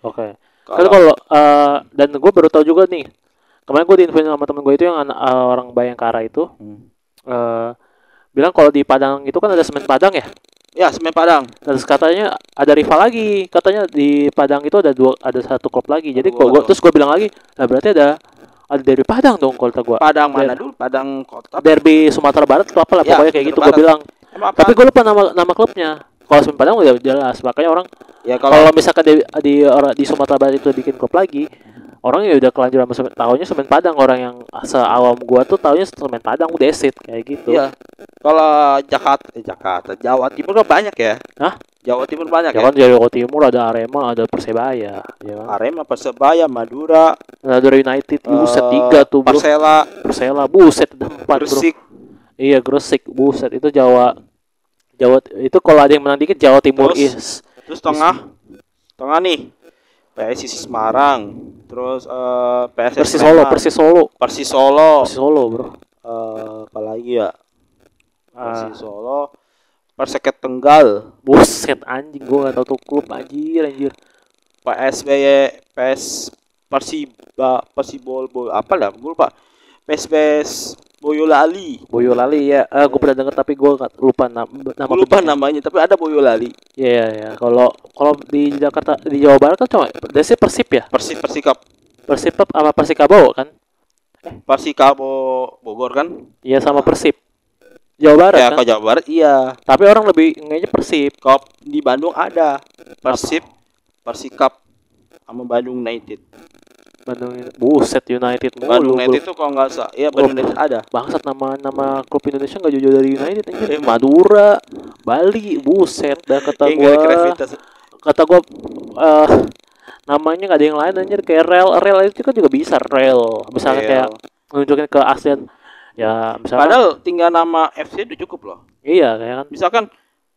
Oke. Kan Kalau kalau eh, dan gue baru tahu juga nih. Kemarin gue diinfoin sama temen gue itu yang anak eh, orang Bayangkara itu Hmm. eh bilang kalau di Padang itu kan ada semen Padang ya. ya Semen Padang. Terus katanya ada rival lagi. Katanya di Padang itu ada dua ada satu klub lagi. Jadi Gua gua, terus gue bilang lagi, nah berarti ada ada dari Padang dong kalau kata gua. Padang mana Der- dulu? Padang Kota. Derby Sumatera Barat atau apa lah Ya, pokoknya kayak gitu gue bilang. Emang apa? Tapi gue lupa nama nama klubnya. Kalau Semen Padang udah jelas. Makanya orang ya kalau kalau misalkan di, di di Sumatera Barat itu bikin klub lagi, orang ya udah kelanjur sama semen, tahunya semen Padang orang yang seawam gua tuh tahunya semen Padang udah esit kayak gitu. ya kalau Jakarta eh, Jakarta Jawa Timur kan banyak ya. Hah? Jawa Timur banyak Ya ya. kan Jawa Timur ada Arema, ada Persebaya, ya kan. Arema, Persebaya, Madura, Ada United, buset eh, tiga tuh bro. Persela, Persela, buset empat bro. Gresik. Iya Gresik, buset itu Jawa. Jawa itu kalau ada yang menang dikit Jawa Timur Terus? is. Terus tengah, tengah nih. PSIS Semarang, terus eh PSS Persis Solo, Persis Solo, Persis Solo, Persis Solo bro. eh apalagi ya? Ah, Persis Solo, Perseket Tenggal, buset anjing gua gak tau tuh klub anjir anjir. PSBY, PS Persiba, Persibol, Bol, apa lah? Gue lupa. PSBS Boyolali. Boyolali ya, eh, gue pernah denger tapi gue lupa nama lupa klubnya. namanya, tapi ada Boyolali. Iya iya iya. Kalau kalau di Jakarta di Jawa Barat kan cuma biasanya Persib ya. Persib Persikap, Persib sama Persikabo kan? Persikabo Bogor kan? Iya sama Persib. Jawa Barat ya, kan. kalau Jawa Barat iya. Tapi orang lebih ngejnya Persib. Kalau di Bandung ada Persib, Persikap, sama Bandung United. Bandung ini- buset United mulu. Bandung. United itu kalau nggak salah, iya Bandung United ada. Bangsat nama nama klub Indonesia nggak jauh dari United anjir. Emang. Madura, Bali, buset dah kata Kayak ada gua. Kata gua eh namanya nggak ada yang lain anjir kayak rel rel itu kan juga bisa rel. Misalnya Rel. kayak nunjukin ke ASEAN ya misalkan Padahal tinggal nama FC itu cukup loh. iya kayak kan Misalkan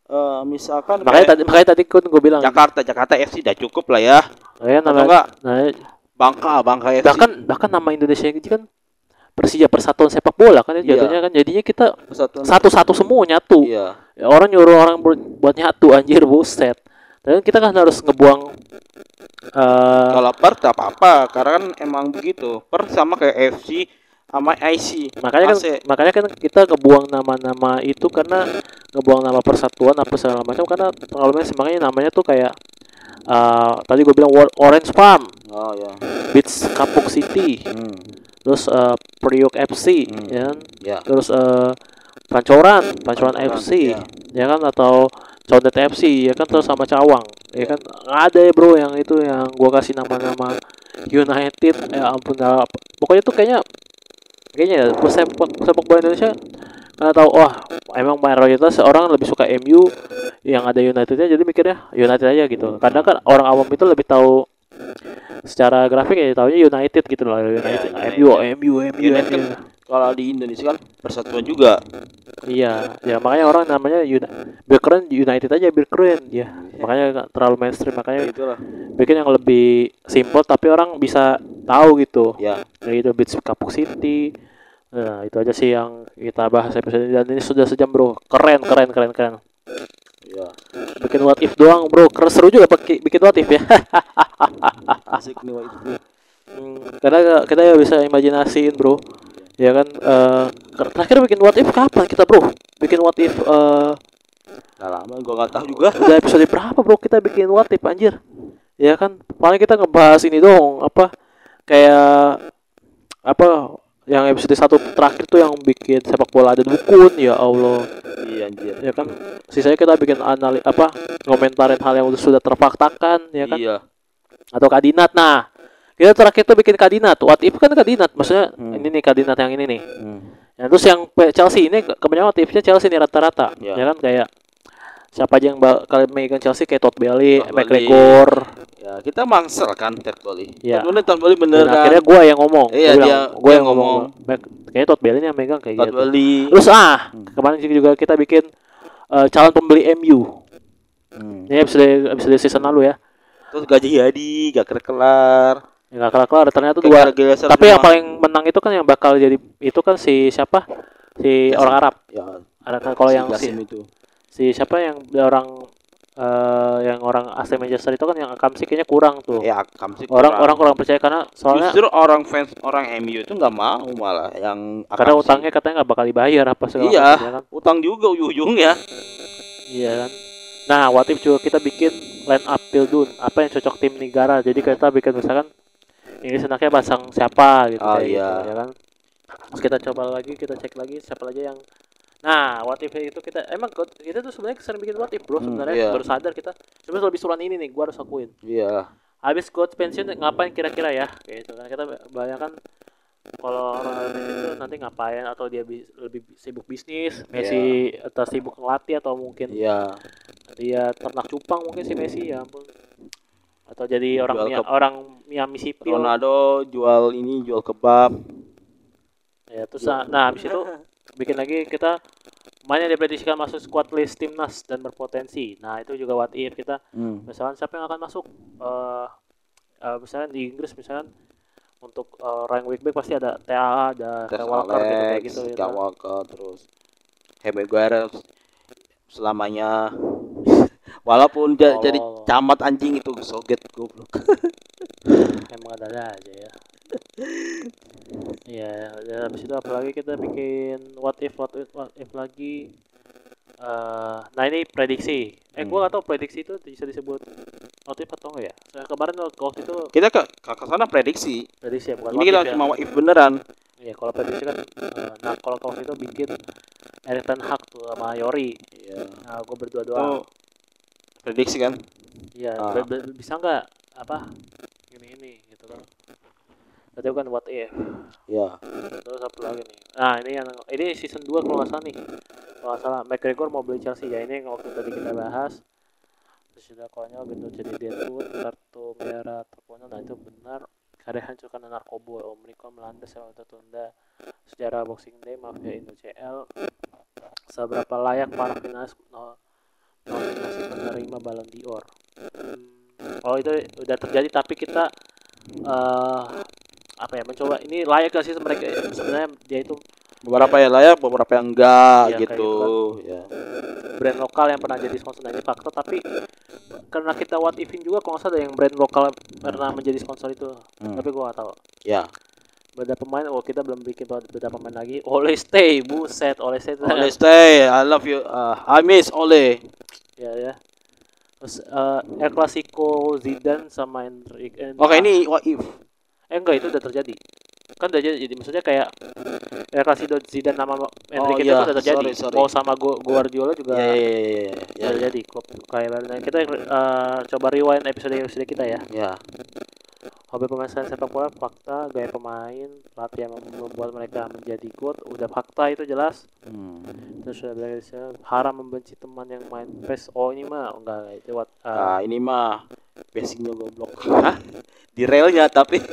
eh, misalkan makanya kayak tadi makanya tadi kan gue bilang Jakarta Jakarta FC udah cukup lah ya ya atau namanya enggak nah, Bangka Bangka FC bahkan bahkan nama Indonesia ini kan Persija Persatuan Sepak Bola kan ya Iya. jatuhnya kan. Jadinya kita satu-satu semua nyatu. Iya. Ya, orang nyuruh orang buat nyatu anjir buset. Dan kita kan harus ngebuang eh kalau per tak apa-apa karena kan emang begitu. Per sama kayak FC sama IC makanya kan AC. makanya kan kita ngebuang nama-nama itu karena ngebuang nama persatuan apa segala macam karena kalau semangatnya namanya tuh kayak eh tadi gue bilang Orange Farm, oh ya. Beats Kapuk City, hmm. terus eh, Priok FC, Hmm. ya kan? ya. Terus eh Pancoran, Pancoran Pancoran, FC, iya. ya. kan? Atau Condet FC, ya kan? Terus sama Cawang, ya kan? Nggak ada ya bro yang itu yang gua kasih nama-nama United, ya ampun pokoknya tuh kayaknya kayaknya ya sepak sepak bola Indonesia nggak tahu wah emang mayoritas orang lebih suka MU yang ada Unitednya jadi mikirnya United aja gitu kadang kan orang awam itu lebih tahu secara grafik ya tahunya United gitu loh United United. MU MU MU United MU kan kalau di Indonesia kan persatuan juga Iya, ya makanya orang namanya Uni biar keren United aja biar keren ya. Makanya terlalu mainstream makanya itulah bikin yang lebih simple tapi orang bisa tahu gitu. ya Kayak gitu Beats Kapuk City. Nah, itu aja sih yang kita bahas episode ini dan ini sudah sejam, Bro. Keren, keren, keren, keren. ya Bikin what if doang, Bro. Keren seru juga pakai bikin what if ya. asik nih Wak, itu Hmm, Karena kita ya bisa imajinasiin, Bro. Ya kan eh terakhir bikin what if kapan kita, Bro? Bikin what if eh Udah lama gua nggak tahu juga udah episode berapa bro kita bikin what if anjir ya kan paling kita ngebahas ini dong apa kayak apa yang episode satu terakhir tuh yang bikin sepak bola ada dukun ya Allah. Iya anjir. Ya kan? Sisanya kita bikin anali apa ngomentarin hal yang udah sudah terfaktakan ya kan? Iya. Atau kadinat nah. Kita terakhir tuh bikin kadinat what if kan kadinat maksudnya Hmm. ini nih kadinat yang ini nih. Hmm. Nah, terus yang Chelsea ini ke- kebanyakan what if-nya Chelsea nih rata-rata. Ya. ya kan? Kayak siapa aja yang bakal megang Chelsea kayak Todd Bailey, Todd McGregor ya kita mangsel kan Ted Boli Iya. Ted Boli Ted Boli bener Dan kan akhirnya gue yang ngomong. Iya, Gua dia- dia yang ngomong. ngomong. Mac- Kayaknya Todd Bailey yang megang kayak Ted gitu. Boli Terus ah, kemarin juga kita bikin eh, calon pembeli MU. Hmm. Ini episode episode season lalu ya. terus gaji jadi gak kelar Yang gak kelar-kelar ternyata dua. Tapi yang paling menang itu kan yang bakal jadi itu kan si siapa? Si Jasim. orang Arab. ya Ada kan kalau yang si, itu si siapa yang orang eh yang orang asli Manchester itu kan yang Akamsi kayaknya kurang tuh. ya Kamsi orang orang kurang percaya karena soalnya justru orang fans orang MU itu nggak mau malah yang karena Akamsi. utangnya katanya nggak bakal dibayar apa segala Iya. macam, ya kan. utang juga ujung-ujungnya Iya kan. Nah, what if juga kita bikin line up Pildun, apa yang cocok tim negara. Jadi kita bikin misalkan ini senaknya pasang siapa gitu Oh, kayak iya. gitu, ya kan. Terus kita coba lagi, kita cek lagi siapa aja yang Nah, what if itu kita emang kita tuh sebenarnya sering bikin what if, Bro, Hmm, sebenarnya iya. baru sadar kita. Sebenarnya lebih suran ini nih, gua harus akuin. iya Habis coach pensiun ngapain kira-kira ya? Kayak gitu kan. Kita bayangkan kalau orang itu nanti ngapain atau dia bi- lebih sibuk bisnis, Messi atau sibuk ngelatih atau mungkin iya dia ternak cupang mungkin si Messi ya ampun atau jadi orang Jual Mia- orang Miami sipil Ronaldo jual ini jual kebab ya terus nah, nah habis itu bikin lagi kita mana yang diprediksikan masuk squad list timnas dan berpotensi nah itu juga what if kita hmm. misalkan siapa yang akan masuk eh eh, misalnya di Inggris misalkan untuk eh, rank week back pasti ada TAA ada Tes Kyle Walker gitu kayak gitu ya. Walker, terus Harry Maguire selamanya walaupun ja- Oh. jadi camat anjing itu soget goblok emang ada aja ya Iya, ya, habis itu apalagi kita bikin what if what if what if lagi eh nah ini prediksi. Eh Hmm. gua gak tahu prediksi itu bisa disebut what if atau enggak ya? Saya kemarin waktu itu kita ke ke sana prediksi. Prediksi ya bukan ini kita ya. cuma what if beneran. Iya, kalau prediksi kan eh, nah kalau waktu itu bikin Erik Ten Hag tuh sama Yori. Iya. Nah gua berdua itu doang. prediksi kan? Iya ah. be- bisa nggak apa ini ini gitu kan Berarti bukan what if ya Terus apa lagi nih? Nah ini yang ini season 2 kalau nggak salah nih. Kalau nggak salah McGregor mau beli Chelsea ya ini yang waktu tadi kita bahas. Terus sudah konyol gitu jadi Deadwood kartu merah terkonyol nah itu benar. Karya hancurkan narkoba Omnicom melanda sewa tertunda sejarah Boxing Day mafia Indo CL seberapa layak para finalis no, nominasi penerima Ballon d'Or. Oh itu udah terjadi tapi kita eh apa ya mencoba. Ini layak gak sih mereka sebenarnya dia itu? Beberapa yang layak beberapa yang enggak kayak gitu. ya brand lokal yang pernah jadi sponsor dari fakta tapi karena kita what ifin juga kalau nggak salah ada yang brand lokal pernah menjadi sponsor itu. Hmm. tapi gua gak tahu. Ya beda pemain oh kita belum bikin beda pemain lagi. Ole stay buset Ole stay Ole stay I love you uh, I miss Ole. Ya ya terus eh, El Clasico Zidane sama Enrique. Eh, oke ini what if eh enggak itu udah terjadi. Kan udah jadi, jadi maksudnya kayak El Clasico Zidane sama Enrique itu iya, udah terjadi. Sorry, sorry. mau sama Gu- Guardiola juga ya ya ya ya ya, udah terjadi. Kok kayak nah, kita eh, coba rewind episode episode kita ya. Ya hobi pemain sepak bola fakta gaya pemain pelatih yang membuat mereka menjadi good udah fakta itu jelas Hmm. terus udah bilang haram membenci teman yang main PES oh ini mah enggak itu what eh, Nah, ini mah basicnya goblok. Hah? Di relnya tapi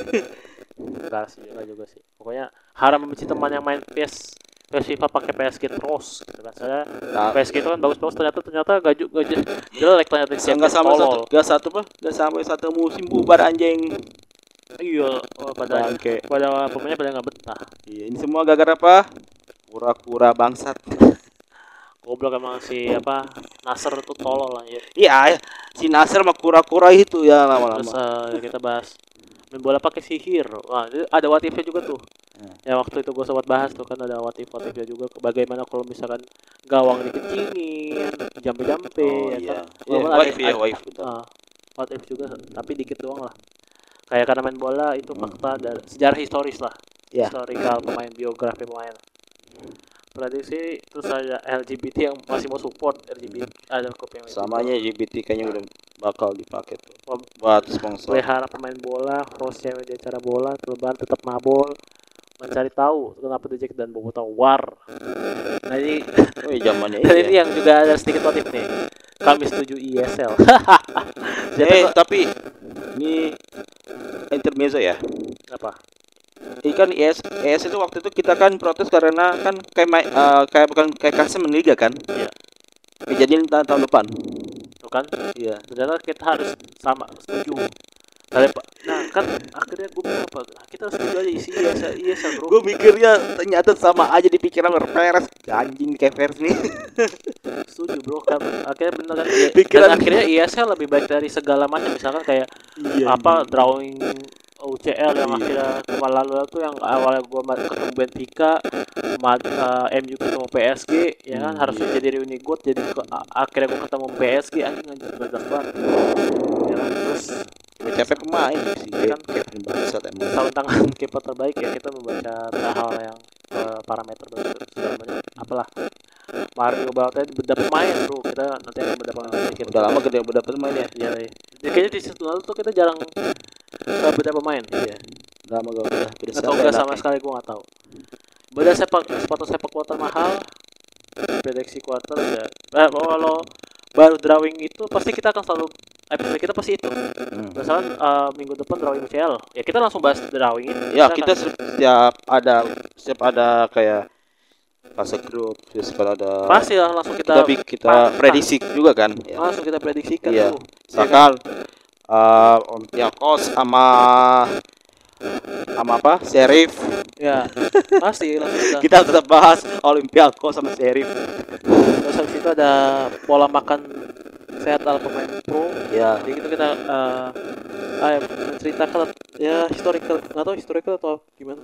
enggak sih enggak juga sih pokoknya haram membenci teman yang main PES FIFA pakai PSG terus gitu kan saya nah, PSG itu kan bagus-bagus ternyata ternyata gak juga jelek ternyata yang enggak sampai satu, enggak satu apa? Enggak sampai satu musim bubar anjing. iya oh, pada Bangke. pada pemainnya pada nggak betah Iya, ini semua gara-gara apa? Kura-kura bangsat. goblok emang si apa Nasr tuh tolol lah ya Iya, si Nasir mah kura-kura itu ya terus lama-lama. eh, kita bahas main bola pakai sihir wah ada what if-nya juga tuh Hmm. ya waktu itu gue sempat bahas tuh kan ada what if what if-nya juga bagaimana kalau misalkan gawang dikecilin jampe-jampe Oh ya iya. kan Iya, ada- wife ya, ada- wife betul. Ah, what if juga tapi dikit doang lah kayak karena main bola itu fakta dan sejarah historis lah Hmm. Ya. historical pemain biografi pemain prediksi terus ada LGBT yang masih mau support LGBT ada klub yang. Samanya LGBT kayaknya udah bakal dipakai tuh buat sponsor. pelihara pemain bola host cewek di acara bola kelebihan tetap mabol mencari tahu kenapa The Jack dan Bobo tahu war nah ini Oh, iya, zamannya ini. ini ya. yang juga ada sedikit motif nih kami setuju ISL Eh, tapi ini intermezzo ya. apa Ini kan IS, IS itu waktu itu kita kan protes karena kan kayak eh, kayak bukan kayak kasih meliga kan. Iya. Kejadian tahun, tahun depan. tuh kan Iya. ternyata kita harus sama setuju nah kan akhirnya gue bilang apa kita harus setuju aja isi ISL ISL bro Gue mikirnya ternyata sama aja di pikiran Perez anjing kayak Perez nih. setuju bro kan akhirnya bener kan Pikiran- dan akhirnya ISL lebih baik dari segala macam misalkan kayak Iya. apa drawing UCL yang Iya. akhirnya kemarin lalu tuh yang awalnya gua ma- ketemu Benfica ma- eh, MU ketemu PSG ya kan Hmm, harusnya iya. jadi reuni good jadi ke- akhirnya gua ketemu PSG anjing anjing berat banget ya kan terus capek pemain sih. Iya kan? Kevin bangsat emang. sarung tangan kiper terbaik ya kita membaca hal yang eh, parameter macam apalah Mario Balotelli beda pemain bro kita nanti akan beda pemain sedikit Udah lama gede udah pemain ya. ya, ya. Jadi kayaknya di situ lalu tuh kita jarang eh, beda pemain Iya. Udah lama gak udah udah atau enggak sama sekali gua nggak tahu beda sepak sepatu sepak kuarter mahal prediksi kuarter ya eh, kalau baru drawing itu pasti kita akan selalu episode kita pasti itu Hmm. misalkan eh, minggu depan drawing UCL ya kita langsung bahas drawing ini Ya kita setiap ada setiap ada kayak fase grup setiap ada pasti lah langsung kita kita, prediksi juga kan. Ya. langsung kita prediksikan Iya. tuh Misalkan eh Olympiakos sama sama apa? Sheriff. ya pasti langsung kita Kita tetap bahas Olympiakos sama Sheriff. terus habis itu ada pola makan sehat ala pemain pro Ya. jadi itu kita eh ah, ya, menceritakan ya historical nggak tahu historical atau gimana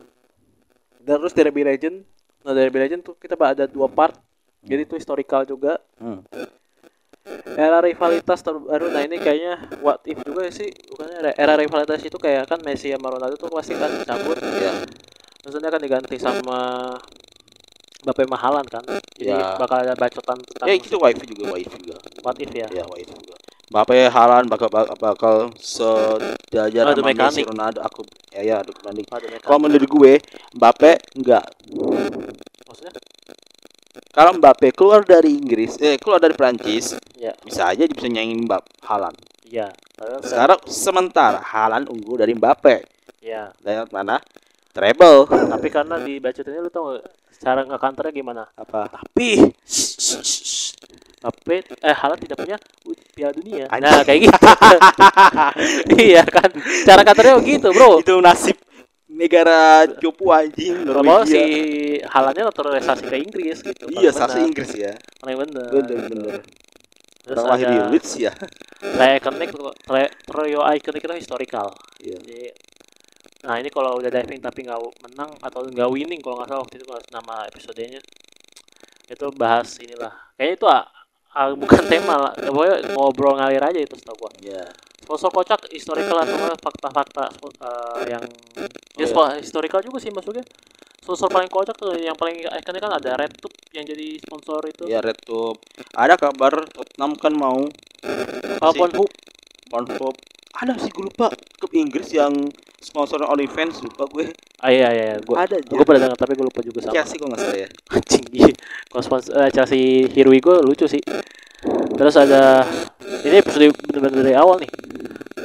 dan terus Derby Legend nah Derby Legend tuh kita ada dua part jadi itu historical juga Hmm. Era rivalitas terbaru nah ini kayaknya what if juga sih bukannya era, era rivalitas itu kayak kan Messi sama Ronaldo tuh pasti kan cabut Ya. maksudnya kan diganti sama Bapak Mahalan kan jadi Ya. bakal ada bacotan tentang Ya itu wife juga, wife juga. what if ya Ya, wife juga. Bapak Halan bakal bakal, bakal sejajar Adu sama. Messi Ronaldo aku ya ya adu mekanik. Kalau menurut gue Mbappe enggak. maksudnya Kalau Mbappe keluar dari Inggris, eh keluar dari Prancis, ya bisa aja bisa nyanyiin Mbak Halan. iya Padahal saya- Sekarang sementara Halan unggul dari Mbappe. ya Dari mana? Treble. tapi karena di ini lu tau gak cara ngekanternya gimana Apa? tapi tapi eh Haaland tidak punya Piala Dunia. Nah, kayak gitu. iya kan. Cara katanya begitu, Bro. Itu nasib negara cupu anjing Kalau mau si Norwegia. Haalandnya naturalisasi ke Inggris gitu. Iya, benar. Inggris ya. Paling bener. Bener bener. Terus Orang lahir di Leeds ya. iconic, tre- trio iconic itu historical. Iya. Jadi, nah ini kalau udah diving tapi nggak menang atau nggak winning kalau nggak salah waktu itu kalau nama episodenya itu bahas inilah. Kayaknya itu ah, ah, bukan tema lah. Pokoknya ngobrol ngalir aja itu setahu gua. Iya. Sponsor kocak historical atau fakta-fakta eh, yang ya iya. historical juga sih maksudnya. Sponsor paling kocak tuh yang paling ikonik kan ada Red Tube yang jadi sponsor itu. Ya Red Tube. Ada kabar Tottenham kan mau Apa pun Hoop. Pornhub. Ada sih gue lupa klub Inggris yang sponsor OnlyFans lupa gue. Ah iya iya, gua Ada aja. gua pernah dengar tapi gua lupa juga sama. Chelsea kok nggak salah ya. Anjing iya. Kalau sponsor eh, Chelsea We Go lucu sih. Terus ada ini episode bener-bener dari awal nih.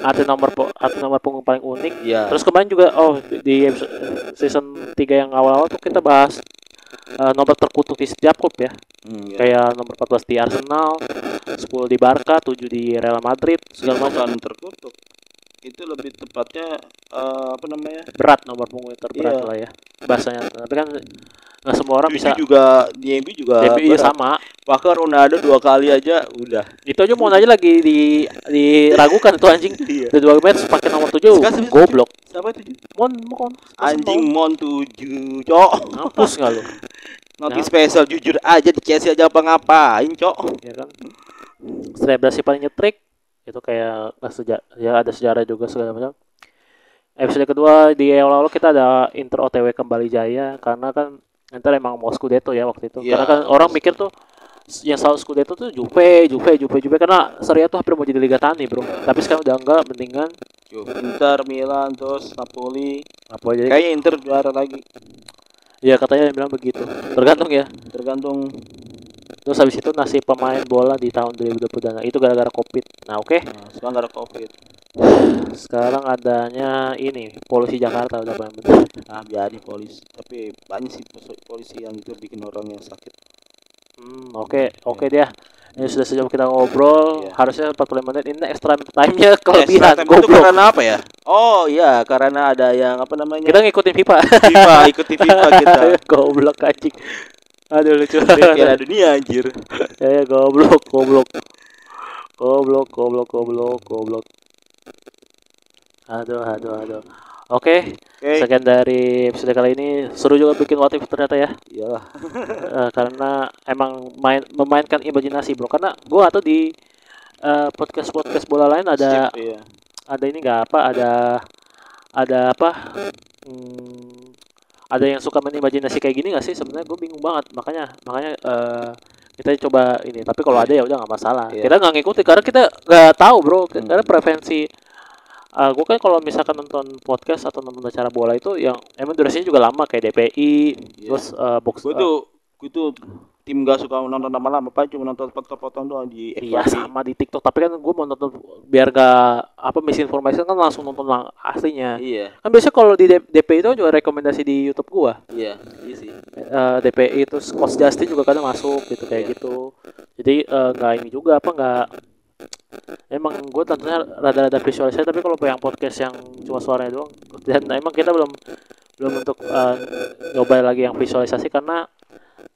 Arti nomor arti nomor punggung paling unik. Iya. Terus kemarin juga oh di episode, season 3 yang awal-awal tuh kita bahas eh, nomor terkutuk di setiap klub ya. Hmm, iya. Kayak nomor 14 di Arsenal, 10 di Barca, 7 di Real Madrid, segala macam. terkutuk. Itu lebih tepatnya eh, apa namanya? Berat nomor punggung terberat Iya. lah ya. Bahasanya. Tapi kan nggak semua orang bisa juga di MU juga iya berat. sama. Bahkan Ronaldo dua kali aja udah. Itu aja mau nanya lagi di diragukan itu anjing. Iya. Udah dua match pakai nomor 7 Sekarang sebenarnya goblok. Siapa itu? Mon mon. Anjing Mon 7, Cok. Hapus enggak lu? Nanti Ya. spesial jujur aja di Chelsea aja apa ngapain, Cok. Ya kan. Selebrasi paling nyetrik itu kayak nggak seja ya ada sejarah juga segala macam. Episode kedua di awal-awal kita ada Inter OTW kembali jaya karena kan Inter emang mau Scudetto ya waktu itu. Iya. Karena kan orang mikir tuh yang selalu Scudetto tuh Juve, Juve, Juve, Juve karena Serie A tuh hampir mau jadi Liga Tani, Bro. Tapi sekarang udah enggak, mendingan Inter, Milan, terus Napoli. apa jadi Kayaknya Inter juara lagi. Ya katanya bilang begitu. Tergantung ya. Tergantung Terus habis itu nasib pemain bola di tahun 2020 dan itu gara-gara Covid. Nah, oke. nah, sekarang ada Covid. Sekarang adanya ini polusi Jakarta udah paling bener. Nah, biarin polisi. Tapi banyak sih polisi yang itu bikin orang yang sakit. Hmm, oke, oke dia. Ini sudah sejam kita ngobrol, Iya. harusnya 45 menit. Ini extra time-nya kelebihan. Extra time itu Goblok. karena apa ya? Oh iya, karena ada yang apa namanya? Kita ngikutin FIFA. FIFA ikuti FIFA kita. goblok anjing. Aduh lucu. Piala dunia anjir. ya, ya goblok, goblok. Goblok, goblok, goblok, goblok. Aduh, aduh, aduh. Oke, Oke. sekian dari episode kali ini. Seru juga bikin what if ternyata ya. Iyalah. Eh, karena emang main memainkan imajinasi, Bro. Karena gua atau di eh, podcast-podcast bola lain ada Skip, iya. ada ini nggak apa ada ada apa hmm, ada yang suka main imajinasi kayak gini nggak sih sebenarnya gue bingung banget makanya makanya eh, kita coba ini tapi kalau ada ya udah nggak masalah Iya. kita nggak ngikutin karena kita nggak tahu bro Hmm. karena preferensi gue kan kalau misalkan nonton podcast atau nonton acara bola itu yang emang durasinya juga lama kayak DPI Iya. terus eh, box Gue tuh gue tuh tim gak suka nonton lama-lama apa cuma nonton potong-potong doang di Iya sama di TikTok. Tapi kan gue mau nonton biar gak apa misinformasi kan langsung nonton lang- aslinya. Iya, kan biasanya kalau di DPI itu juga rekomendasi di YouTube gua. Iya, iya sih. Eh, DPI itu Coach Justin juga kadang masuk gitu kayak Iya. gitu. Jadi eh, nggak ini juga apa nggak emang gue tentunya rada-rada visualisasi tapi kalau yang podcast yang cuma suaranya doang dan emang kita belum belum untuk eh, nyoba lagi yang visualisasi karena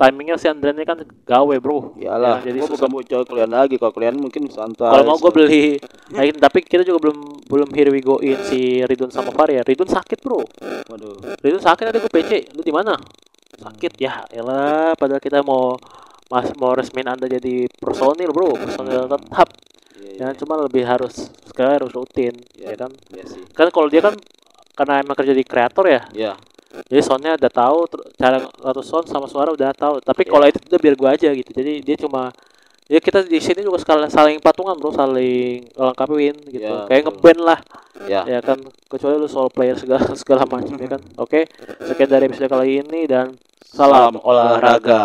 timingnya si Andre ini kan gawe bro. Iyalah, Ya, jadi gue bukan mau jual kalian lagi. Kalau kalian mungkin santai. kalau mau gue beli nah, ini- tapi kita juga belum belum here we go in si Ridwan sama Fahri ya. Ridwan sakit bro. Waduh. Ridwan sakit tadi gue PC lu di mana? Sakit ya elah padahal kita mau mas mau resmin anda jadi personil bro. Personil tetap Iya, ya cuma lebih harus sekarang harus rutin Iya. ya kan iya sih. kan kalau dia kan karena emang kerja di kreator ya Iya. jadi soundnya udah tahu cara ngatur sound sama suara udah tahu tapi Iya. kalau itu udah biar gua aja gitu jadi dia cuma ya kita di sini juga sekali saling patungan bro saling lengkapin gitu Iya, kayak ngeband lah Ya. ya kan kecuali lu solo player segala segala macam ya kan oke sekian dari episode kali ini dan salam, Salam olahraga. olahraga.